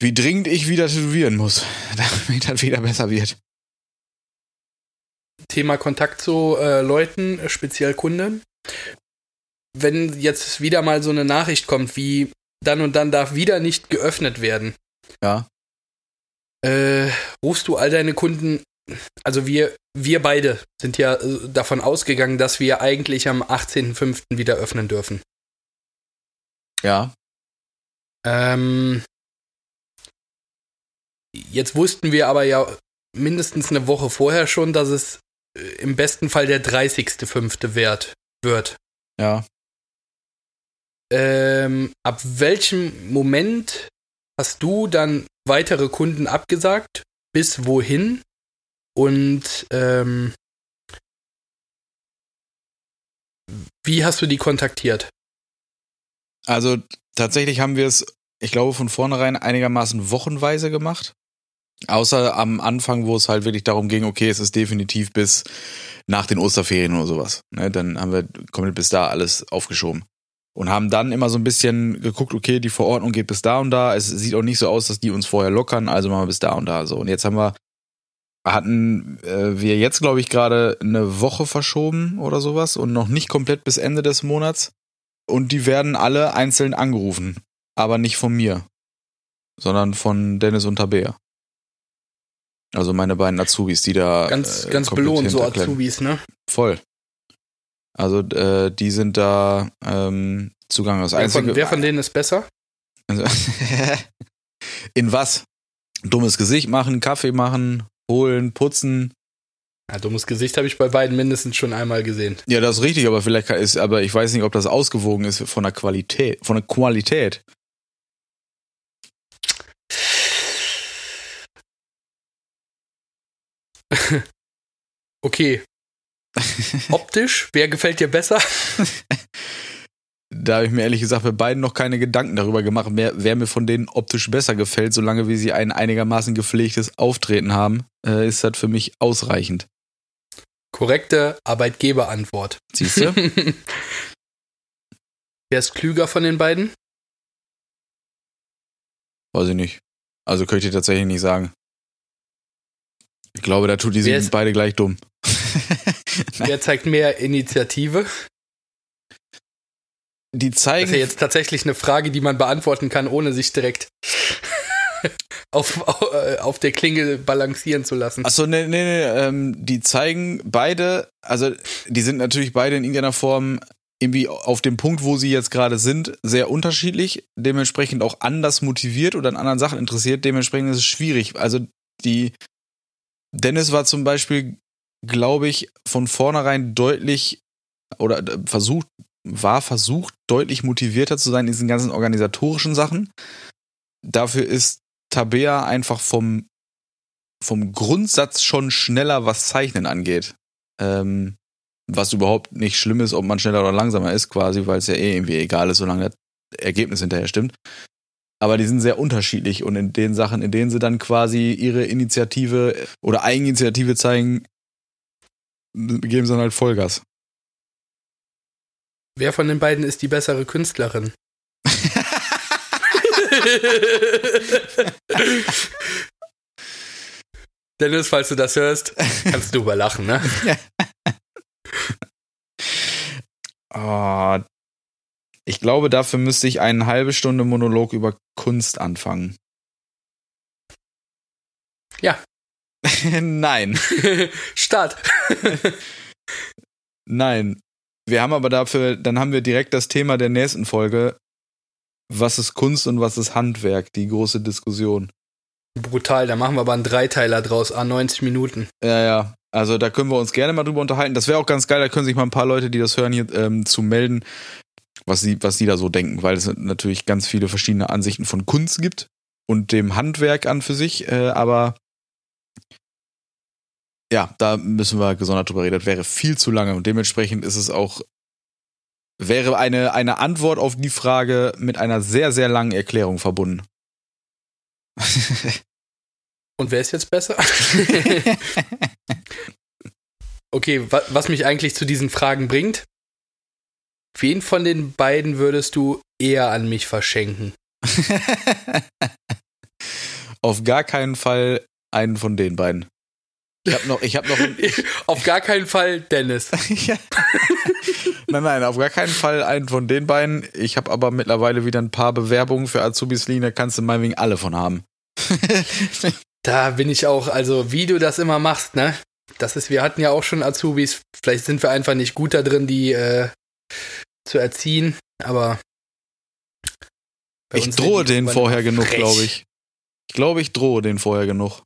wie dringend ich wieder tätowieren muss, damit das wieder besser wird. Thema Kontakt zu äh, Leuten, speziell Kunden. Wenn jetzt wieder mal so eine Nachricht kommt, wie dann und dann darf wieder nicht geöffnet werden. Ja. Äh, rufst du all deine Kunden, also wir, wir beide sind ja äh, davon ausgegangen, dass wir eigentlich am 18.05. wieder öffnen dürfen. Ja. Ähm, jetzt wussten wir aber ja mindestens eine Woche vorher schon, dass es äh, im besten Fall der 30.05. wert wird. Ja. Ähm, ab welchem Moment hast du dann weitere Kunden abgesagt? Bis wohin? Und ähm, wie hast du die kontaktiert? Also tatsächlich haben wir es, ich glaube, von vornherein einigermaßen wochenweise gemacht. Außer am Anfang, wo es halt wirklich darum ging, okay, es ist definitiv bis nach den Osterferien oder sowas. Ne, dann haben wir komplett bis da alles aufgeschoben und haben dann immer so ein bisschen geguckt, okay, die Verordnung geht bis da und da. Es sieht auch nicht so aus, dass die uns vorher lockern, also machen wir bis da und da so. Und jetzt haben wir hatten äh, wir jetzt glaube ich gerade eine Woche verschoben oder sowas und noch nicht komplett bis Ende des Monats und die werden alle einzeln angerufen, aber nicht von mir, sondern von Dennis und Tabea. Also meine beiden Azubis, die da ganz äh, ganz belohnt so Azubis, ne? Voll. Also äh, die sind da ähm, Zugang. Das wer, einzige, von, wer von denen ist besser? Also, in was? Dummes Gesicht machen, Kaffee machen, holen, putzen. Ja, dummes Gesicht habe ich bei beiden mindestens schon einmal gesehen. Ja, das ist richtig, aber vielleicht ist, aber ich weiß nicht, ob das ausgewogen ist von der Qualität, von der Qualität. okay, Optisch, wer gefällt dir besser? da habe ich mir ehrlich gesagt bei beiden noch keine Gedanken darüber gemacht, wer, wer, mir von denen optisch besser gefällt, solange wie sie ein einigermaßen gepflegtes Auftreten haben, äh, ist das für mich ausreichend. Korrekte Arbeitgeberantwort. Siehst du? wer ist klüger von den beiden? Weiß ich nicht. Also könnte ich tatsächlich nicht sagen. Ich glaube, da tut die sind beide gleich dumm. Wer zeigt mehr Initiative? Die zeigen. Das ist ja jetzt tatsächlich eine Frage, die man beantworten kann, ohne sich direkt auf, äh, auf der Klinge balancieren zu lassen. Achso, nee, nee, nee. Ähm, die zeigen beide, also die sind natürlich beide in irgendeiner Form irgendwie auf dem Punkt, wo sie jetzt gerade sind, sehr unterschiedlich, dementsprechend auch anders motiviert oder an anderen Sachen interessiert. Dementsprechend ist es schwierig. Also die Dennis war zum Beispiel glaube ich, von vornherein deutlich oder äh, versucht, war versucht, deutlich motivierter zu sein in diesen ganzen organisatorischen Sachen. dafür ist Tabea einfach vom, vom Grundsatz schon schneller, was Zeichnen angeht. Ähm, was überhaupt nicht schlimm ist, ob man schneller oder langsamer ist, quasi, weil es ja eh irgendwie egal ist, solange das Ergebnis hinterher stimmt. Aber die sind sehr unterschiedlich und in den Sachen, in denen sie dann quasi ihre Initiative oder Eigeninitiative zeigen, geben sie dann halt Vollgas. Wer von den beiden ist die bessere Künstlerin? Dennis, falls du das hörst, kannst du überlachen, ne? oh, ich glaube, dafür müsste ich eine halbe Stunde Monolog über Kunst anfangen. Ja. Nein. Start. Nein. Wir haben aber dafür, dann haben wir direkt das Thema der nächsten Folge. Was ist Kunst und was ist Handwerk? Die große Diskussion. Brutal, da machen wir aber einen Dreiteiler draus, a 90 Minuten. Ja, ja. Also da können wir uns gerne mal drüber unterhalten. Das wäre auch ganz geil, da können sich mal ein paar Leute, die das hören, hier ähm, zu melden, was sie, was sie da so denken, weil es natürlich ganz viele verschiedene Ansichten von Kunst gibt und dem Handwerk an für sich, äh, aber ja, da müssen wir gesondert drüber reden. Das wäre viel zu lange und dementsprechend ist es auch, wäre eine, eine Antwort auf die Frage mit einer sehr, sehr langen Erklärung verbunden. und wer ist jetzt besser? okay, wa was mich eigentlich zu diesen Fragen bringt, wen von den beiden würdest du eher an mich verschenken? Auf gar keinen Fall einen von den beiden. Ich habe noch, ich habe noch. auf gar keinen Fall Dennis. nein, nein, auf gar keinen Fall einen von den beiden. Ich habe aber mittlerweile wieder ein paar Bewerbungen für Azubis liegen, da kannst du meinetwegen alle von haben. da bin ich auch, also wie du das immer machst, ne? Das ist, wir hatten ja auch schon Azubis. Vielleicht sind wir einfach nicht gut da drin, die äh, zu erziehen, aber. Ich drohe denen vorher genug, glaube ich. Ich glaube, ich drohe denen vorher genug.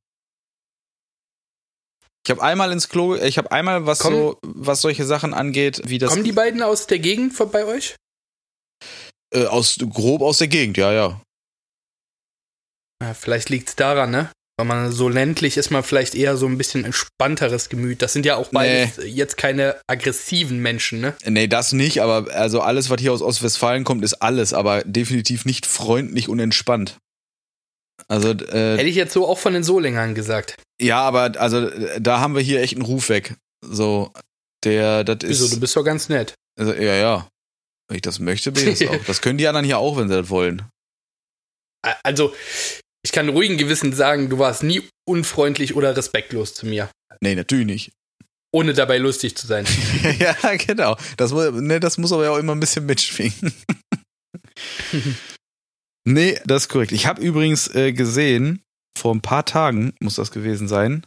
Ich habe einmal ins Klo, ich habe einmal was Komm, so, was solche Sachen angeht, wie das. Kommen die beiden aus der Gegend bei euch? Äh, aus grob aus der Gegend, ja, ja. ja vielleicht liegt es daran, ne? Weil man so ländlich ist man vielleicht eher so ein bisschen entspannteres Gemüt. Das sind ja auch beides nee. jetzt keine aggressiven Menschen, ne? Nee, das nicht, aber also alles, was hier aus Ostwestfalen kommt, ist alles, aber definitiv nicht freundlich und entspannt. Also, äh, Hätte ich jetzt so auch von den Solingern gesagt. Ja, aber also da haben wir hier echt einen Ruf weg. So, der, das ist. Wieso, du bist doch ganz nett. Also, ja, ja. Wenn ich das möchte, bin ich das auch. Das können die anderen hier auch, wenn sie das wollen. Also, ich kann ruhigen Gewissen sagen, du warst nie unfreundlich oder respektlos zu mir. Nee, natürlich nicht. Ohne dabei lustig zu sein. ja, genau. Das, ne, das muss aber ja auch immer ein bisschen mitschwingen. Nee, das ist korrekt. Ich habe übrigens äh, gesehen, vor ein paar Tagen muss das gewesen sein,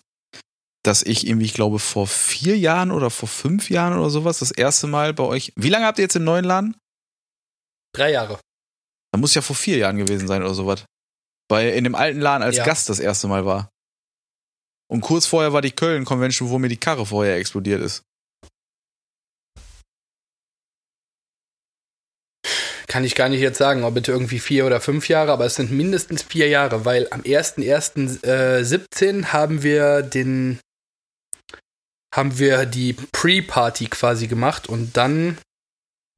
dass ich irgendwie, ich glaube, vor vier Jahren oder vor fünf Jahren oder sowas das erste Mal bei euch. Wie lange habt ihr jetzt den neuen Laden? Drei Jahre. Da muss ja vor vier Jahren gewesen sein oder sowas. Bei in dem alten Laden als ja. Gast das erste Mal war. Und kurz vorher war die Köln Convention, wo mir die Karre vorher explodiert ist. kann ich gar nicht jetzt sagen, ob bitte irgendwie vier oder fünf Jahre, aber es sind mindestens vier Jahre, weil am 1.1.17 äh, haben wir den haben wir die Pre-Party quasi gemacht und dann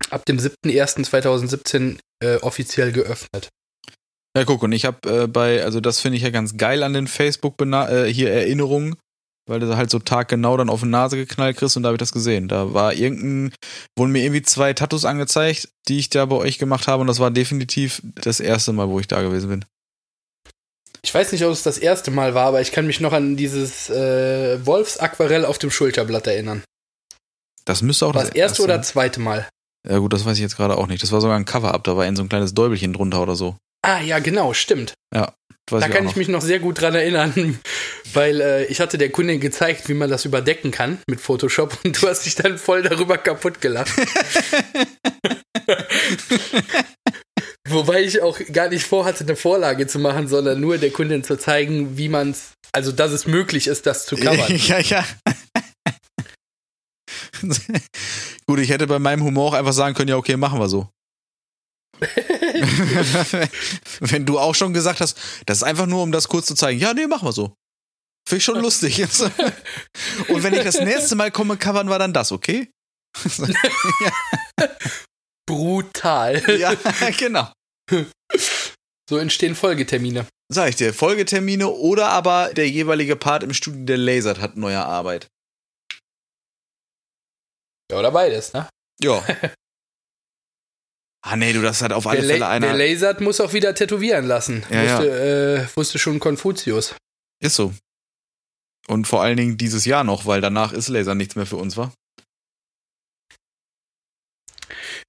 ab dem 7.1.2017 äh, offiziell geöffnet. Ja, guck, und ich habe äh, bei, also das finde ich ja ganz geil an den Facebook äh, hier Erinnerungen, weil du halt so taggenau dann auf die Nase geknallt kriegst und da habe ich das gesehen. Da war irgendein, wurden mir irgendwie zwei Tattoos angezeigt, die ich da bei euch gemacht habe und das war definitiv das erste Mal, wo ich da gewesen bin. Ich weiß nicht, ob es das erste Mal war, aber ich kann mich noch an dieses äh, Wolfsaquarell auf dem Schulterblatt erinnern. Das müsste auch war das, das erste oder zweite Mal. Ja gut, das weiß ich jetzt gerade auch nicht. Das war sogar ein Cover-Up, da war in so ein kleines Däubelchen drunter oder so. Ah ja, genau, stimmt. Ja da kann ich mich noch sehr gut dran erinnern, weil äh, ich hatte der Kundin gezeigt, wie man das überdecken kann mit Photoshop und du hast dich dann voll darüber kaputt gelacht. Wobei ich auch gar nicht vorhatte, eine Vorlage zu machen, sondern nur der Kundin zu zeigen, wie man es, also dass es möglich ist, das zu covern. ja, ja. Gut, ich hätte bei meinem Humor auch einfach sagen können, ja, okay, machen wir so. Wenn du auch schon gesagt hast, das ist einfach nur, um das kurz zu zeigen. Ja, nee, machen wir so. Finde ich schon lustig. Und wenn ich das nächste Mal komme, covern wir dann das, okay? Brutal. Ja, genau. So entstehen Folgetermine. Sag ich dir, Folgetermine oder aber der jeweilige Part im Studio, der lasert, hat neue Arbeit. Ja, oder beides, ne? Ja. Ah, nee, du, das hat auf alle der Fälle einer. Der lasert muss auch wieder tätowieren lassen. Ja, wusste, Äh, wusste schon Konfuzius. Ist so. Und vor allen Dingen dieses Jahr noch, weil danach ist Laser nichts mehr für uns, wa?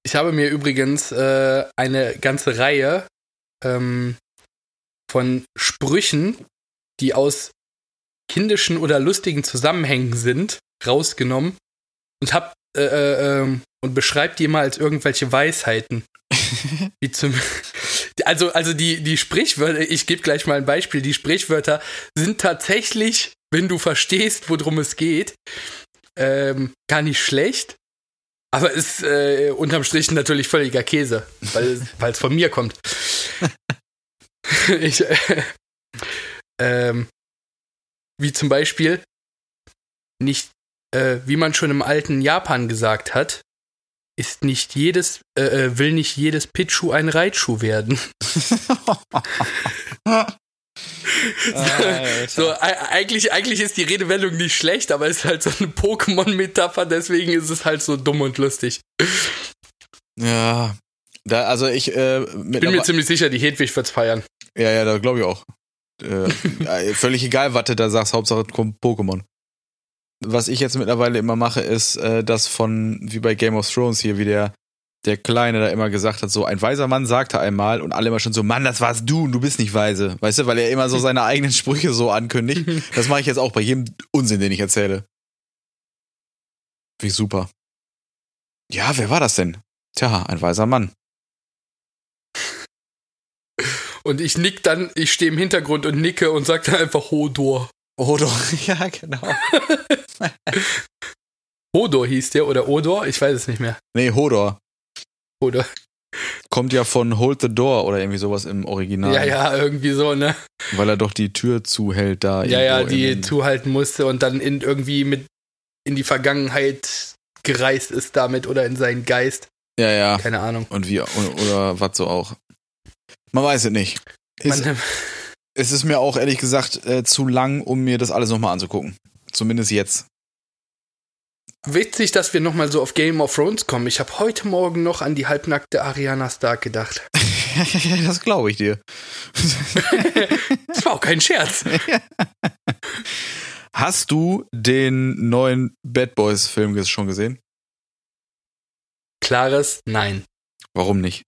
Ich habe mir übrigens äh, eine ganze Reihe ähm, von Sprüchen, die aus kindischen oder lustigen Zusammenhängen sind, rausgenommen und hab äh, äh, ähm, und beschreibt die mal als irgendwelche Weisheiten. Wie zum also also die die Sprichwörter, ich gebe gleich mal ein Beispiel, die Sprichwörter sind tatsächlich, wenn du verstehst, worum es geht, ähm, gar nicht schlecht, aber ist äh, unterm Strich natürlich völliger Käse, weil es von mir kommt. ich, äh, ähm, wie zum Beispiel nicht, äh, wie man schon im alten Japan gesagt hat, ist nicht jedes, äh, äh will nicht jedes Pitschu ein Reitschuh werden. so, eigentlich, eigentlich ist die Redewendung nicht schlecht, aber es ist halt so eine Pokémon-Metapher, deswegen ist es halt so dumm und lustig. Ja, da, also ich äh, bin mir ziemlich sicher, die Hedwig wird's feiern. Ja, ja, da glaube ich auch. Äh, völlig egal, was du da sagst, Hauptsache kommt Pokémon. Was ich jetzt mittlerweile immer mache, ist äh, das von, wie bei Game of Thrones hier, wie der der Kleine da immer gesagt hat, so ein weiser Mann sagte einmal und alle immer schon so, Mann, das warst du und du bist nicht weise. Weißt du, weil er immer so seine eigenen Sprüche so ankündigt. Das mache ich jetzt auch bei jedem Unsinn, den ich erzähle. Wie super. Ja, wer war das denn? Tja, ein weiser Mann. Und ich nick dann, ich stehe im Hintergrund und nicke und sage dann einfach Hodor. Hodor, ja, genau. Hodor hieß der oder Odor? Ich weiß es nicht mehr. Nee, Hodor oder? Kommt ja von Hold the Door oder irgendwie sowas im Original. Ja, ja, irgendwie so, ne? Weil er doch die Tür zuhält da. Ja, ja, die zuhalten musste und dann in, irgendwie mit in die Vergangenheit gereist ist damit oder in seinen Geist. Ja, ja. Keine Ahnung. Und wie, oder, oder was so auch. Man weiß es nicht. Ist, es ist mir auch ehrlich gesagt äh, zu lang, um mir das alles nochmal anzugucken. Zumindest jetzt. Witzig, dass wir nochmal so auf Game of Thrones kommen. Ich habe heute Morgen noch an die halbnackte Ariana Stark gedacht. das glaube ich dir. das war auch kein Scherz. Hast du den neuen Bad Boys Film schon gesehen? Klares Nein. Warum nicht?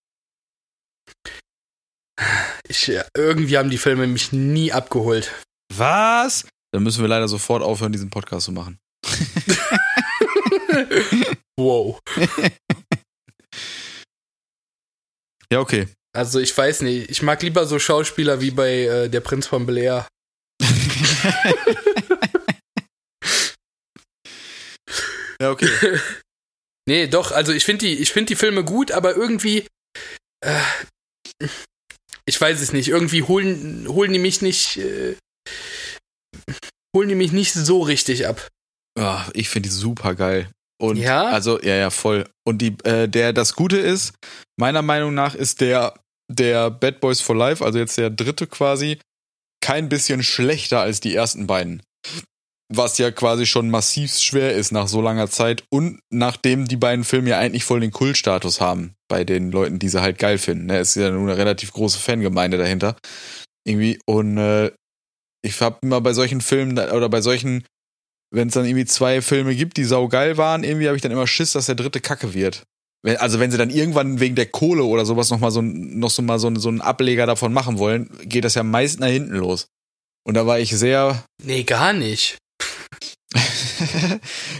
Ich, irgendwie haben die Filme mich nie abgeholt. Was? Dann müssen wir leider sofort aufhören, diesen Podcast zu machen. wow. ja, okay. Also ich weiß nicht, ich mag lieber so Schauspieler wie bei äh, Der Prinz von Bel Air. ja, okay. nee, doch, also ich finde die, find die Filme gut, aber irgendwie. Äh, ich weiß es nicht, irgendwie holen, holen die mich nicht. Äh, holen die mich nicht so richtig ab. Oh, ich finde die super geil. Und ja? also, ja, ja, voll. Und die, äh, der, das Gute ist, meiner Meinung nach ist der, der Bad Boys for Life, also jetzt der dritte quasi, kein bisschen schlechter als die ersten beiden. Was ja quasi schon massiv schwer ist nach so langer Zeit und nachdem die beiden Filme ja eigentlich voll den Kultstatus haben bei den Leuten, die sie halt geil finden. Ne? Es ist ja nur eine relativ große Fangemeinde dahinter. Irgendwie. Und äh, ich habe immer bei solchen Filmen oder bei solchen wenn es dann irgendwie zwei Filme gibt, die saugeil waren, irgendwie habe ich dann immer Schiss, dass der dritte Kacke wird. Wenn, also wenn sie dann irgendwann wegen der Kohle oder sowas noch mal so, noch so mal so, so einen Ableger davon machen wollen, geht das ja meist nach hinten los. Und da war ich sehr. Nee, gar nicht.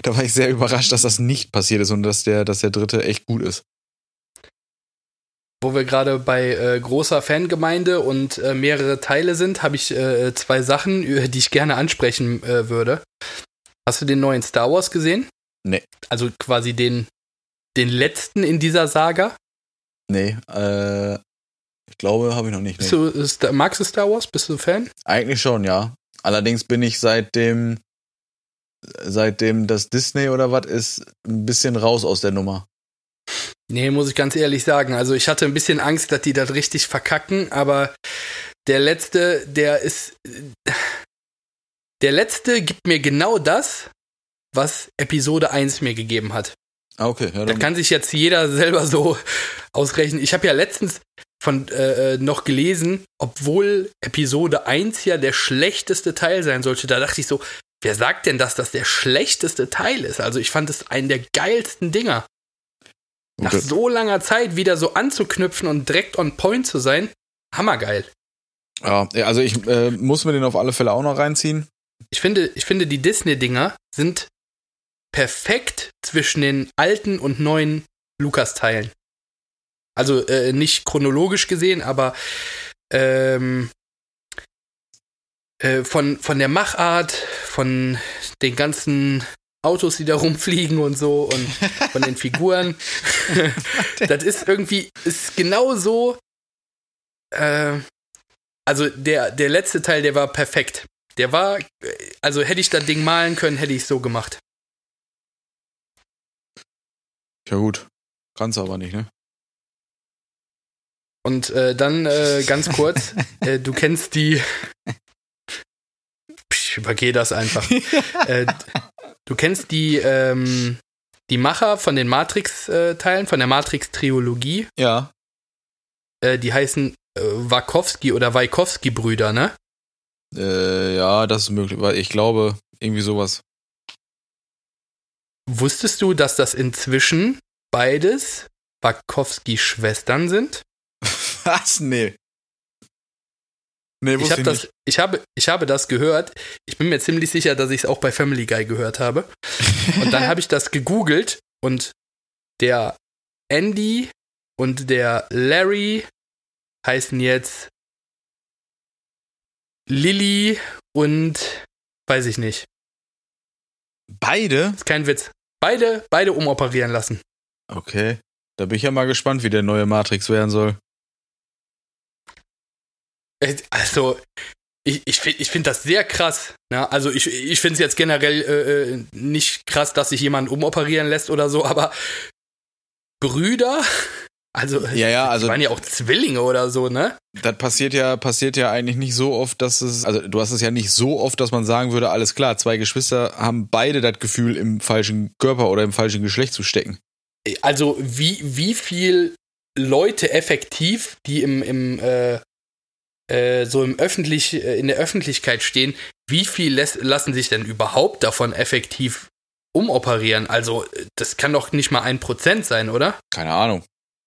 da war ich sehr überrascht, dass das nicht passiert ist und dass der, dass der dritte echt gut ist. Wo wir gerade bei äh, großer Fangemeinde und äh, mehrere Teile sind, habe ich äh, zwei Sachen, die ich gerne ansprechen äh, würde. Hast du den neuen Star Wars gesehen? Nee. Also quasi den, den letzten in dieser Saga? Nee, äh, Ich glaube, habe ich noch nicht. Bist du, ist, magst du Star Wars? Bist du Fan? Eigentlich schon, ja. Allerdings bin ich seitdem, seitdem das Disney oder was ist, ein bisschen raus aus der Nummer. Nee, muss ich ganz ehrlich sagen. Also ich hatte ein bisschen Angst, dass die das richtig verkacken, aber der letzte, der ist. Der letzte gibt mir genau das, was Episode 1 mir gegeben hat. Ah, okay. Ja, da kann sich jetzt jeder selber so ausrechnen. Ich habe ja letztens von äh, noch gelesen, obwohl Episode 1 ja der schlechteste Teil sein sollte, da dachte ich so, wer sagt denn, dass das der schlechteste Teil ist? Also ich fand es einen der geilsten Dinger. Nach so langer Zeit wieder so anzuknüpfen und direkt on point zu sein, hammergeil. Ja, also ich äh, muss mir den auf alle Fälle auch noch reinziehen. Ich finde, ich finde die Disney-Dinger sind perfekt zwischen den alten und neuen Lukas-Teilen. Also äh, nicht chronologisch gesehen, aber ähm, äh, von, von der Machart, von den ganzen Autos, die da rumfliegen und so und von den Figuren. das ist irgendwie, ist genau so. Äh, also der, der letzte Teil, der war perfekt. Der war, also hätte ich das Ding malen können, hätte ich es so gemacht. Ja gut, kannst aber nicht, ne? Und äh, dann äh, ganz kurz, äh, du kennst die. Ich übergehe das einfach. Äh, du kennst die, ähm, die Macher von den Matrix-Teilen, von der Matrix-Triologie. Ja. Äh, die heißen äh, Wachowski oder Wajkowski-Brüder, ne? Äh, ja, das ist möglich, weil ich glaube, irgendwie sowas. Wusstest du, dass das inzwischen beides Wachowski-Schwestern sind? Was? Nee. Nee, ich, hab ich, das, ich, habe, ich habe das gehört. Ich bin mir ziemlich sicher, dass ich es auch bei Family Guy gehört habe. Und dann habe ich das gegoogelt und der Andy und der Larry heißen jetzt Lilly und weiß ich nicht. Beide? Ist kein Witz. Beide, beide umoperieren lassen. Okay. Da bin ich ja mal gespannt, wie der neue Matrix werden soll. Äh, also, ich, ich finde ich find das sehr krass. Ne? Also, ich, ich finde es jetzt generell äh, äh, nicht krass, dass sich jemand umoperieren lässt oder so, aber Brüder, also, ja, ja, also die waren ja auch Zwillinge oder so, ne? Das passiert ja, passiert ja eigentlich nicht so oft, dass es, also du hast es ja nicht so oft, dass man sagen würde, alles klar, zwei Geschwister haben beide das Gefühl, im falschen Körper oder im falschen Geschlecht zu stecken. Also wie, wie viel Leute effektiv, die im, im äh, äh, so im öffentlich, äh, in der Öffentlichkeit stehen, wie viel lässt, lassen sich denn überhaupt davon effektiv umoperieren? Also, das kann doch nicht mal ein Prozent sein, oder? Keine Ahnung.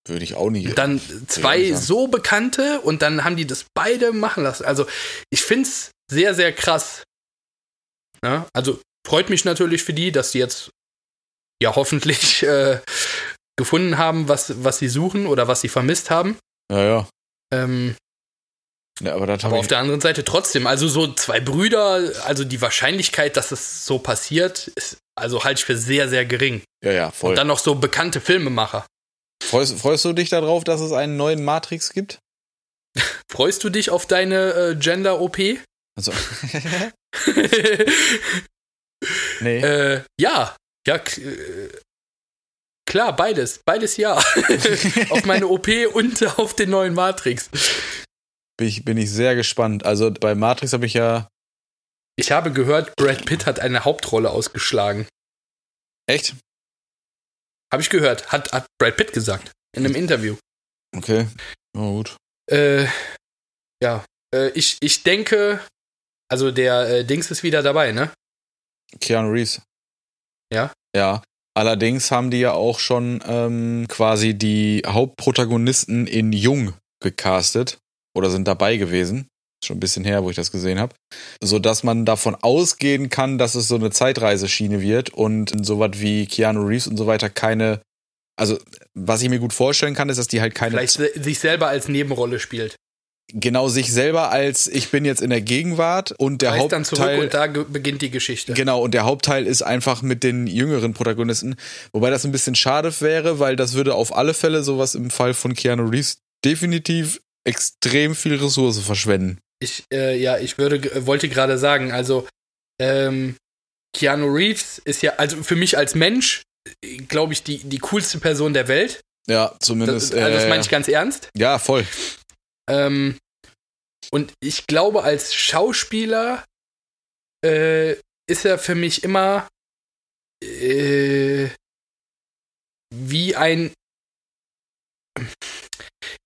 Würde ich auch nicht. Dann zwei so bekannte und dann haben die das beide machen lassen. Also, ich finde es sehr, sehr krass. Ja, also, freut mich natürlich für die, dass die jetzt ja hoffentlich äh, gefunden haben, was, was sie suchen oder was sie vermisst haben. Ja, ja. Ähm, ja, aber, aber auf der anderen Seite trotzdem, also so zwei Brüder, also die Wahrscheinlichkeit, dass es so passiert, ist, also halte ich für sehr, sehr gering. Ja, ja, voll. Und dann noch so bekannte Filmemacher. Freust, freust du dich darauf, dass es einen neuen Matrix gibt? freust du dich auf deine äh, Gender-OP? Also. nee. Äh, ja, ja, äh, klar, beides. Beides ja. auf meine OP und auf den neuen Matrix. Bin ich, bin ich sehr gespannt. Also bei Matrix habe ich ja. Ich habe gehört, Brad Pitt hat eine Hauptrolle ausgeschlagen. Echt? Habe ich gehört. Hat, hat Brad Pitt gesagt. In einem Interview. Okay. Oh, gut. Äh, ja. Äh, ich, ich denke, also der äh, Dings ist wieder dabei, ne? Keanu Reeves. Ja? Ja. Allerdings haben die ja auch schon ähm, quasi die Hauptprotagonisten in Jung gecastet oder sind dabei gewesen. Schon ein bisschen her, wo ich das gesehen habe. So dass man davon ausgehen kann, dass es so eine Zeitreiseschiene wird und so was wie Keanu Reeves und so weiter keine. Also, was ich mir gut vorstellen kann, ist, dass die halt keine. Vielleicht sich selber als Nebenrolle spielt. Genau, sich selber als ich bin jetzt in der Gegenwart und der Reist Hauptteil. dann zurück und da beginnt die Geschichte. Genau, und der Hauptteil ist einfach mit den jüngeren Protagonisten. Wobei das ein bisschen schade wäre, weil das würde auf alle Fälle sowas im Fall von Keanu Reeves definitiv extrem viel Ressource verschwenden. Ich, äh, ja, ich würde, wollte gerade sagen, also, ähm, Keanu Reeves ist ja, also für mich als Mensch, glaube ich, die, die coolste Person der Welt. Ja, zumindest. Das, also das meine ich ganz ernst. Ja, voll. Ähm, und ich glaube, als Schauspieler äh, ist er für mich immer äh, wie ein.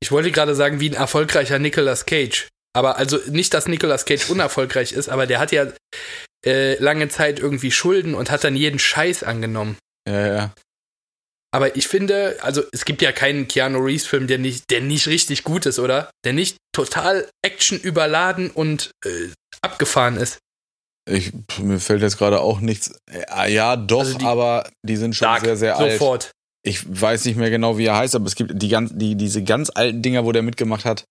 Ich wollte gerade sagen, wie ein erfolgreicher Nicolas Cage. Aber also nicht, dass Nicolas Cage unerfolgreich ist, aber der hat ja äh, lange Zeit irgendwie Schulden und hat dann jeden Scheiß angenommen. Ja, ja. Aber ich finde, also es gibt ja keinen Keanu Reeves-Film, der nicht, der nicht richtig gut ist, oder? Der nicht total Action überladen und äh, abgefahren ist. Ich, mir fällt jetzt gerade auch nichts. Äh, ja, doch, also die aber die sind schon Dark, sehr, sehr alt. Sofort. Ich weiß nicht mehr genau, wie er heißt, aber es gibt die ganz, die, diese ganz alten Dinger, wo der mitgemacht hat.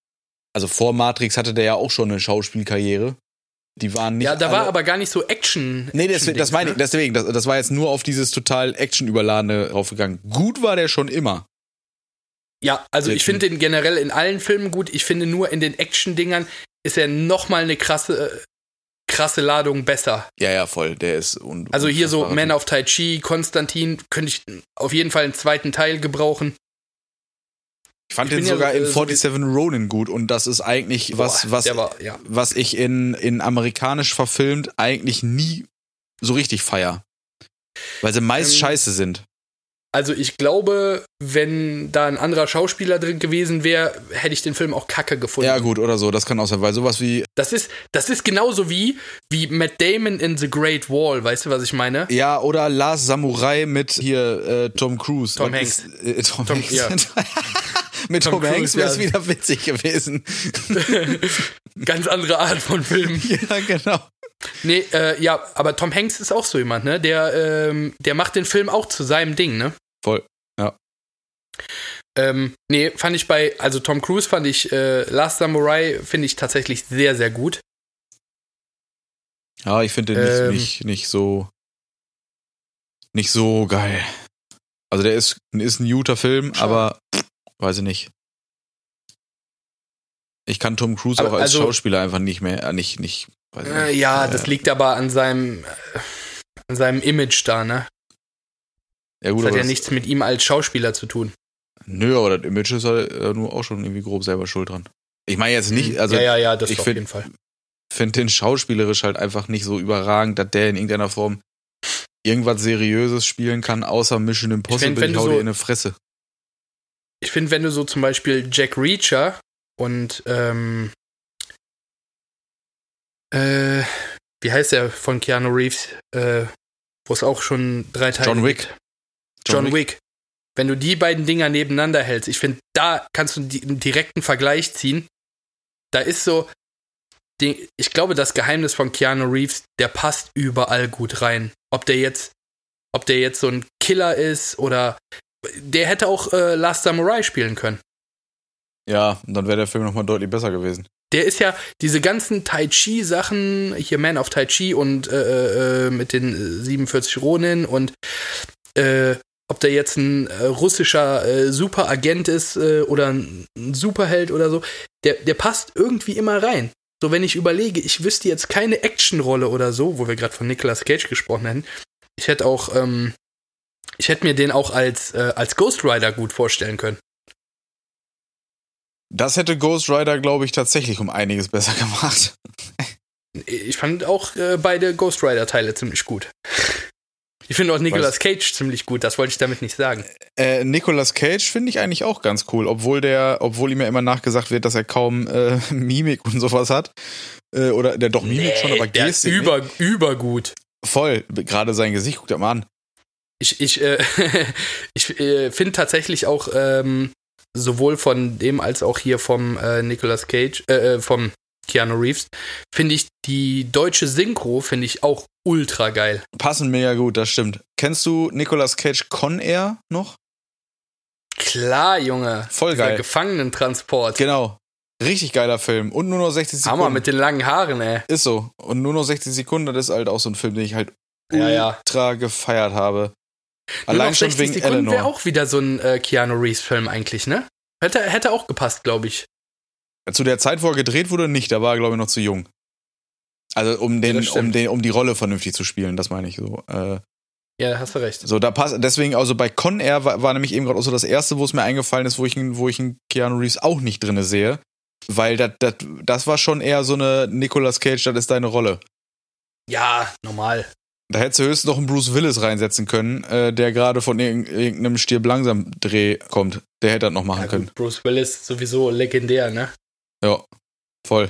Also vor Matrix hatte der ja auch schon eine Schauspielkarriere. Die waren nicht. Ja, da war aber gar nicht so Action. Nee, das, das meine ich, ne? deswegen, das, das war jetzt nur auf dieses total Action-Überladene draufgegangen. Gut war der schon immer. Ja, also ich finde den generell in allen Filmen gut. Ich finde nur in den Action-Dingern ist er nochmal eine krasse, krasse Ladung besser. Ja, ja, voll. Der ist. Un also hier so Man of Tai Chi, Konstantin, könnte ich auf jeden Fall einen zweiten Teil gebrauchen. Ich fand ich den sogar ja, in 47 so Ronin gut und das ist eigentlich Boah, was, was, war, ja. was ich in, in amerikanisch verfilmt eigentlich nie so richtig feier. Weil sie meist ähm, scheiße sind. Also ich glaube, wenn da ein anderer Schauspieler drin gewesen wäre, hätte ich den Film auch kacke gefunden. Ja gut, oder so, das kann auch sein, weil sowas wie... Das ist, das ist genauso wie, wie Matt Damon in The Great Wall, weißt du, was ich meine? Ja, oder Last Samurai mit hier äh, Tom Cruise. Tom Hanks. Ist, äh, Tom, Tom Hanks. Ja. mit Tom, Tom Hanks wäre es wieder witzig gewesen. Ganz andere Art von Film. Ja, genau. Nee, äh, ja, aber Tom Hanks ist auch so jemand, ne? Der, ähm, der macht den Film auch zu seinem Ding, ne? Voll, ja. Ähm, nee, fand ich bei, also Tom Cruise fand ich, äh, Last Samurai finde ich tatsächlich sehr, sehr gut. Ja, ich finde den nicht, ähm, nicht, nicht so, nicht so geil. Also der ist, ist ein guter Film, Schau. aber weiß ich nicht. Ich kann Tom Cruise aber, auch als also, Schauspieler einfach nicht mehr, äh, nicht, nicht äh, ja, das liegt aber an seinem, an seinem Image da, ne? Ja, gut, das hat ja nichts mit ihm als Schauspieler zu tun. Nö, aber das Image ist halt äh, nur auch schon irgendwie grob selber schuld dran. Ich meine jetzt nicht, mhm. also. Ja, ja, ja, das ich auf jeden Fall. finde den schauspielerisch halt einfach nicht so überragend, dass der in irgendeiner Form irgendwas Seriöses spielen kann, außer Mission Impossible, ich, find, ich hau so, dir in eine Fresse. Ich finde, wenn du so zum Beispiel Jack Reacher und ähm, äh, wie heißt der von Keanu Reeves, äh, wo es auch schon drei Teile John Wick. John, John Wick. Wenn du die beiden Dinger nebeneinander hältst, ich finde, da kannst du einen direkten Vergleich ziehen. Da ist so, ich glaube, das Geheimnis von Keanu Reeves, der passt überall gut rein. Ob der jetzt, ob der jetzt so ein Killer ist oder der hätte auch äh, Last Samurai spielen können. Ja, und dann wäre der Film nochmal deutlich besser gewesen. Der ist ja diese ganzen Tai Chi Sachen, hier Man of Tai Chi und äh, äh, mit den 47 Ronin und äh, ob der jetzt ein äh, russischer äh, Superagent ist äh, oder ein, ein Superheld oder so, der, der passt irgendwie immer rein. So, wenn ich überlege, ich wüsste jetzt keine Actionrolle oder so, wo wir gerade von Nicolas Cage gesprochen hätten. Ich hätte auch, ähm, ich hätte mir den auch als, äh, als Ghost Rider gut vorstellen können. Das hätte Ghost Rider, glaube ich, tatsächlich um einiges besser gemacht. Ich fand auch äh, beide Ghost Rider-Teile ziemlich gut. Ich finde auch Nicolas Cage ziemlich gut, das wollte ich damit nicht sagen. Äh, Nicolas Cage finde ich eigentlich auch ganz cool, obwohl der, obwohl ihm ja immer nachgesagt wird, dass er kaum äh, Mimik und sowas hat. Äh, oder der doch Mimik nee, schon, aber Gestik. Der ist über, nicht. übergut. Voll, gerade sein Gesicht, guckt er mal an. Ich, ich, äh, ich äh, finde tatsächlich auch ähm, sowohl von dem als auch hier vom äh, Nicolas Cage, äh, äh, vom Keanu Reeves, finde ich die deutsche Synchro, finde ich auch ultra geil. Passen mega gut, das stimmt. Kennst du Nicolas Cage Con Air noch? Klar, Junge. Voll geil. Gefangenentransport. Genau. Richtig geiler Film. Und nur noch 60 Sekunden. Hammer mit den langen Haaren, ey. Ist so. Und nur noch 60 Sekunden, das ist halt auch so ein Film, den ich halt ja, ultra ja. gefeiert habe. Allein schon wegen Sekunden wäre auch wieder so ein äh, Keanu Reeves-Film eigentlich, ne? Hätte, hätte auch gepasst, glaube ich. Zu der Zeit, wo er gedreht wurde, nicht. Da war er, glaube ich, noch zu jung. Also um den, Ja, um den, um die Rolle vernünftig zu spielen, das meine ich so. Äh, Ja, hast du recht. so, da passt, deswegen, also bei Con Air war, war nämlich eben gerade auch so das erste, wo es mir eingefallen ist, wo ich, einen- wo ich einen Keanu Reeves auch nicht drinne sehe. Weil das, das, das war schon eher so eine Nicolas Cage, das ist deine Rolle. Ja, normal. Da hättest du höchstens noch einen Bruce Willis reinsetzen können, äh, der gerade von irg irgendeinem Stirb langsam Dreh kommt. Der hätte das noch machen Ja, können. Bruce Willis sowieso legendär, ne? Ja, voll.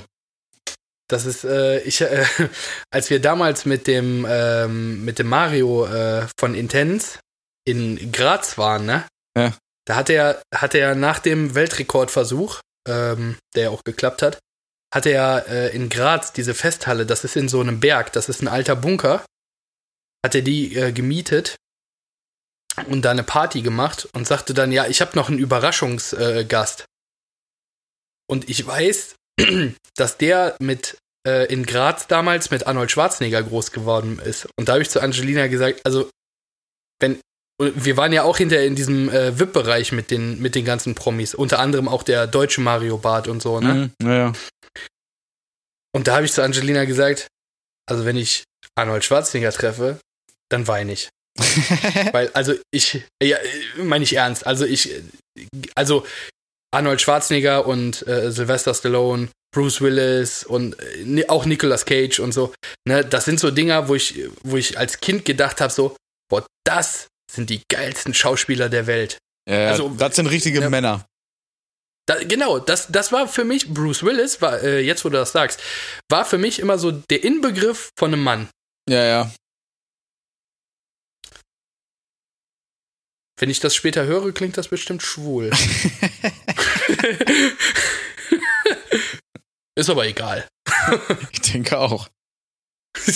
Das ist, äh, ich, äh, als wir damals mit dem, ähm, mit dem Mario äh, von Intense in Graz waren, ne? Ja. Da hat er, hat er nach dem Weltrekordversuch, ähm, der ja auch geklappt hat, hat er äh, in Graz diese Festhalle, das ist in so einem Berg, das ist ein alter Bunker, hat er die äh, gemietet und da eine Party gemacht und sagte dann, ja, ich habe noch einen Überraschungsgast. Äh, und ich weiß, dass der mit äh, in Graz damals mit Arnold Schwarzenegger groß geworden ist. Und da habe ich zu Angelina gesagt, also wenn wir waren ja auch hinterher in diesem äh, VIP-Bereich mit den, mit den ganzen Promis, unter anderem auch der deutsche Mario Bart und so, ne? Mhm, naja. Und da habe ich zu Angelina gesagt, also wenn ich Arnold Schwarzenegger treffe, dann weine ich. Weil, also ich, ja, meine ich ernst, also ich, also Arnold Schwarzenegger und äh, Sylvester Stallone, Bruce Willis und äh, auch Nicolas Cage und so, ne, das sind so Dinger, wo ich, wo ich als Kind gedacht habe, so, boah, das sind die geilsten Schauspieler der Welt. ja, Also, das sind richtige ja. Männer. Da, genau, das, das war für mich, Bruce Willis, war, äh, jetzt wo du das sagst, war für mich immer so der Inbegriff von einem Mann. Ja, ja. Wenn ich das später höre, klingt das bestimmt schwul. Ist aber egal. Ich denke auch.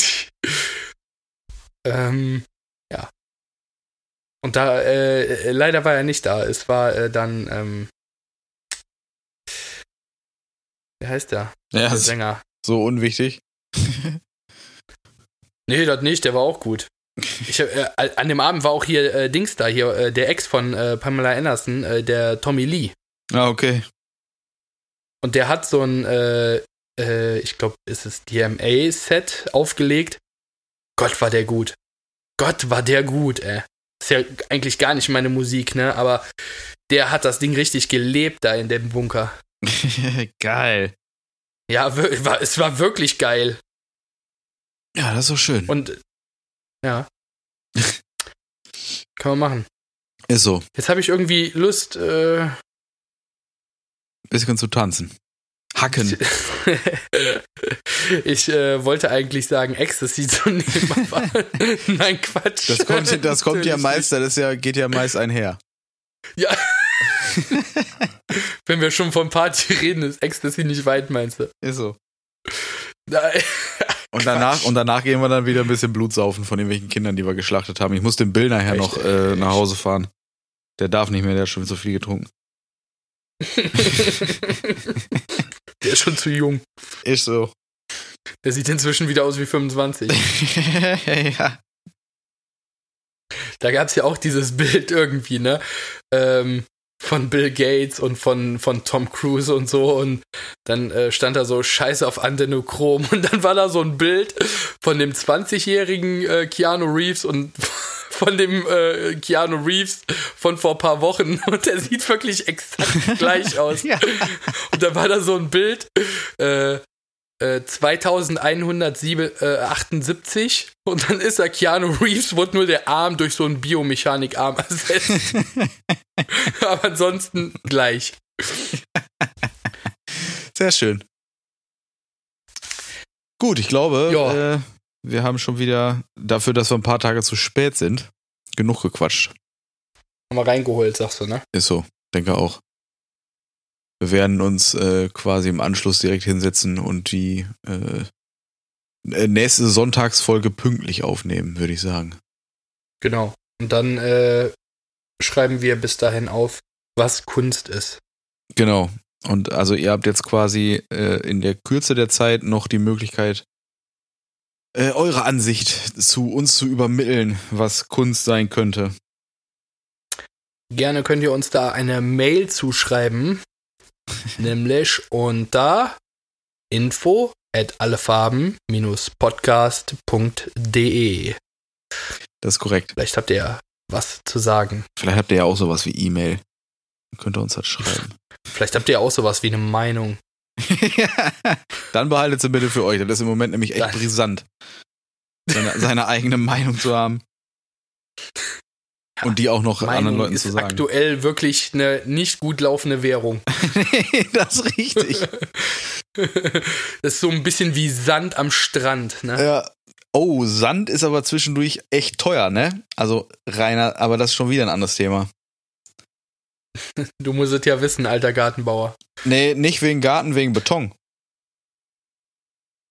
ähm, ja. Und da, äh, leider war er nicht da. Es war äh, dann, ähm, wie heißt der? Ja, Der Sänger. so unwichtig. Nee, das nicht, der war auch gut. Ich, äh, an dem Abend war auch hier äh, Dings da, hier, äh, der Ex von äh, Pamela Anderson, äh, der Tommy Lee. Ah, okay. Und der hat so ein, äh, ich glaube, ist es DMA-Set aufgelegt. Gott, war der gut. Gott, war der gut, ey. Ist ja eigentlich gar nicht meine Musik, ne? Aber der hat das Ding richtig gelebt da in dem Bunker. Geil. Ja, es war wirklich geil. Ja, das ist so schön. Und ja. Kann man machen. ist so. Jetzt habe ich irgendwie Lust, äh, Bisschen zu tanzen. Hacken. ich äh, wollte eigentlich sagen Ecstasy zu nehmen, aber nein, Quatsch. Das kommt, das kommt ja meist, das ist ja, geht ja meist einher. Ja. Wenn wir schon von Party reden, ist Ecstasy nicht weit, meinst du? Ist so. Nein. Und danach, und danach gehen wir dann wieder ein bisschen Blut saufen von irgendwelchen Kindern, die wir geschlachtet haben. Ich muss den Bill nachher Echt? noch äh, nach Hause fahren. Der darf nicht mehr, der hat schon so viel getrunken. Der ist schon zu jung. Ist so. Der sieht inzwischen wieder aus wie 25. ja. Da gab es ja auch dieses Bild irgendwie, ne? Ähm, von Bill Gates und von, von Tom Cruise und so. Und dann äh, stand da so Scheiße auf Adenochrom. Und dann war da so ein Bild von dem 20-jährigen äh, Keanu Reeves und von dem äh, Keanu Reeves von vor ein paar Wochen. Und der sieht wirklich exakt gleich aus. Ja. Und da war da so ein Bild, äh, äh, 2178 und dann ist da Keanu Reeves, wurde nur der Arm durch so einen Biomechanik-Arm ersetzt. Aber ansonsten gleich. Sehr schön. Gut, ich glaube, äh, wir haben schon wieder dafür, dass wir ein paar Tage zu spät sind, genug gequatscht. Haben wir reingeholt, sagst du, ne? Ist so, denke auch. Wir werden uns äh, quasi im Anschluss direkt hinsetzen und die äh, äh, nächste Sonntagsfolge pünktlich aufnehmen, würde ich sagen. Genau. Und dann äh, schreiben wir bis dahin auf, was Kunst ist. Genau. Und also ihr habt jetzt quasi äh, in der Kürze der Zeit noch die Möglichkeit, äh, eure Ansicht zu uns zu übermitteln, was Kunst sein könnte. Gerne könnt ihr uns da eine Mail zuschreiben Nämlich unter info at allefarben-podcast.de. Das ist korrekt. Vielleicht habt ihr was zu sagen. Vielleicht habt ihr ja auch sowas wie E-Mail. Könnt ihr uns das schreiben. Vielleicht habt ihr auch sowas wie eine Meinung. Dann behaltet sie bitte für euch. Das ist im Moment nämlich echt Das- brisant. Seine, seine eigene Meinung zu haben. Und die auch noch anderen Meinung Leuten ist zu sagen. aktuell wirklich eine nicht gut laufende Währung. das ist richtig. das ist so ein bisschen wie Sand am Strand. Ne? Ja. Oh, Sand ist aber zwischendurch echt teuer, ne? Also reiner, aber das ist schon wieder ein anderes Thema. Du musst es ja wissen, alter Gartenbauer. Nee, nicht wegen Garten, wegen Beton.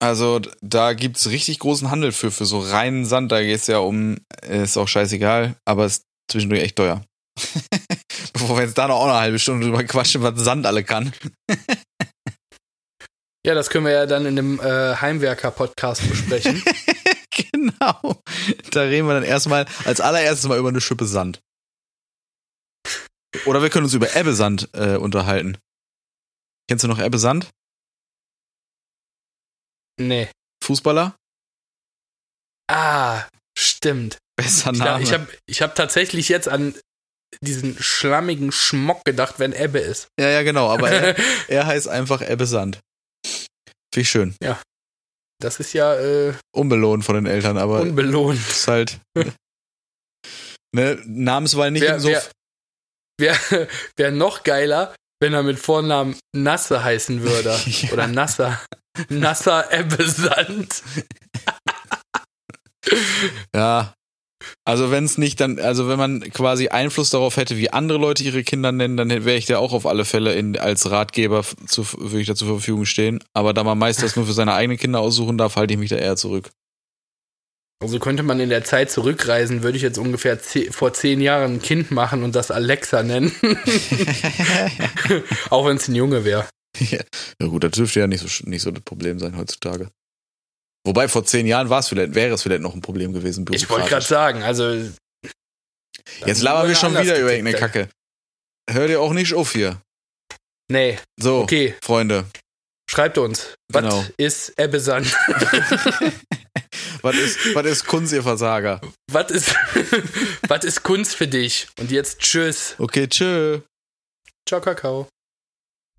Also da gibt's richtig großen Handel für, für so reinen Sand. Da geht's ja um, ist auch scheißegal, aber ist zwischendurch echt teuer. Bevor wir jetzt da noch auch eine halbe Stunde drüber quatschen, was Sand alle kann. Ja, das können wir ja dann in dem äh, Heimwerker-Podcast besprechen. genau. Da reden wir dann erstmal als allererstes mal über eine Schippe Sand. Oder wir können uns über Ebbe Sand äh, unterhalten. Kennst du noch Ebbe Sand? nee. Fußballer? Ah, stimmt. Besser Ich, Name. ich habe ich hab tatsächlich jetzt an diesen schlammigen Schmock gedacht, wenn Ebbe ist. ja, ja, genau, aber er, er heißt einfach Ebbe Sand. Finde ich schön. das ist ja äh, Unbelohnt von den Eltern, aber unbelohnt. ist halt. ne, Namenswahl nicht Wer- im Suff. wer- Wäre wär noch geiler, wenn er mit Vornamen Nasse heißen würde. Ja. Oder Nasser. Nasser Ebbe Sand. Ja. Also wenn es nicht dann, also wenn man quasi Einfluss darauf hätte, wie andere Leute ihre Kinder nennen, dann wäre ich da auch auf alle Fälle in, als Ratgeber zu, würde ich da zur Verfügung stehen. Aber da man meist das nur für seine eigenen Kinder aussuchen darf, halte ich mich da eher zurück. Also könnte man in der Zeit zurückreisen, würde ich jetzt ungefähr ze vor zehn Jahren ein Kind machen und das Alexa nennen. Auch wenn es ein Junge wäre. ja gut, das dürfte ja nicht so, nicht so das Problem sein heutzutage. Wobei vor zehn Jahren war es vielleicht, wäre es vielleicht noch ein Problem gewesen. Ich wollte gerade sagen, also. Jetzt labern wir schon wieder über irgendeine. Kacke. Hör dir auch nicht auf hier. Nee, So, okay, Freunde. schreibt uns. Genau. Was ist Ebbe Sand? was, ist, was ist Kunst, ihr Versager? Was ist, was ist Kunst für dich? Und jetzt tschüss. Okay, tschö. Ciao, Kakao.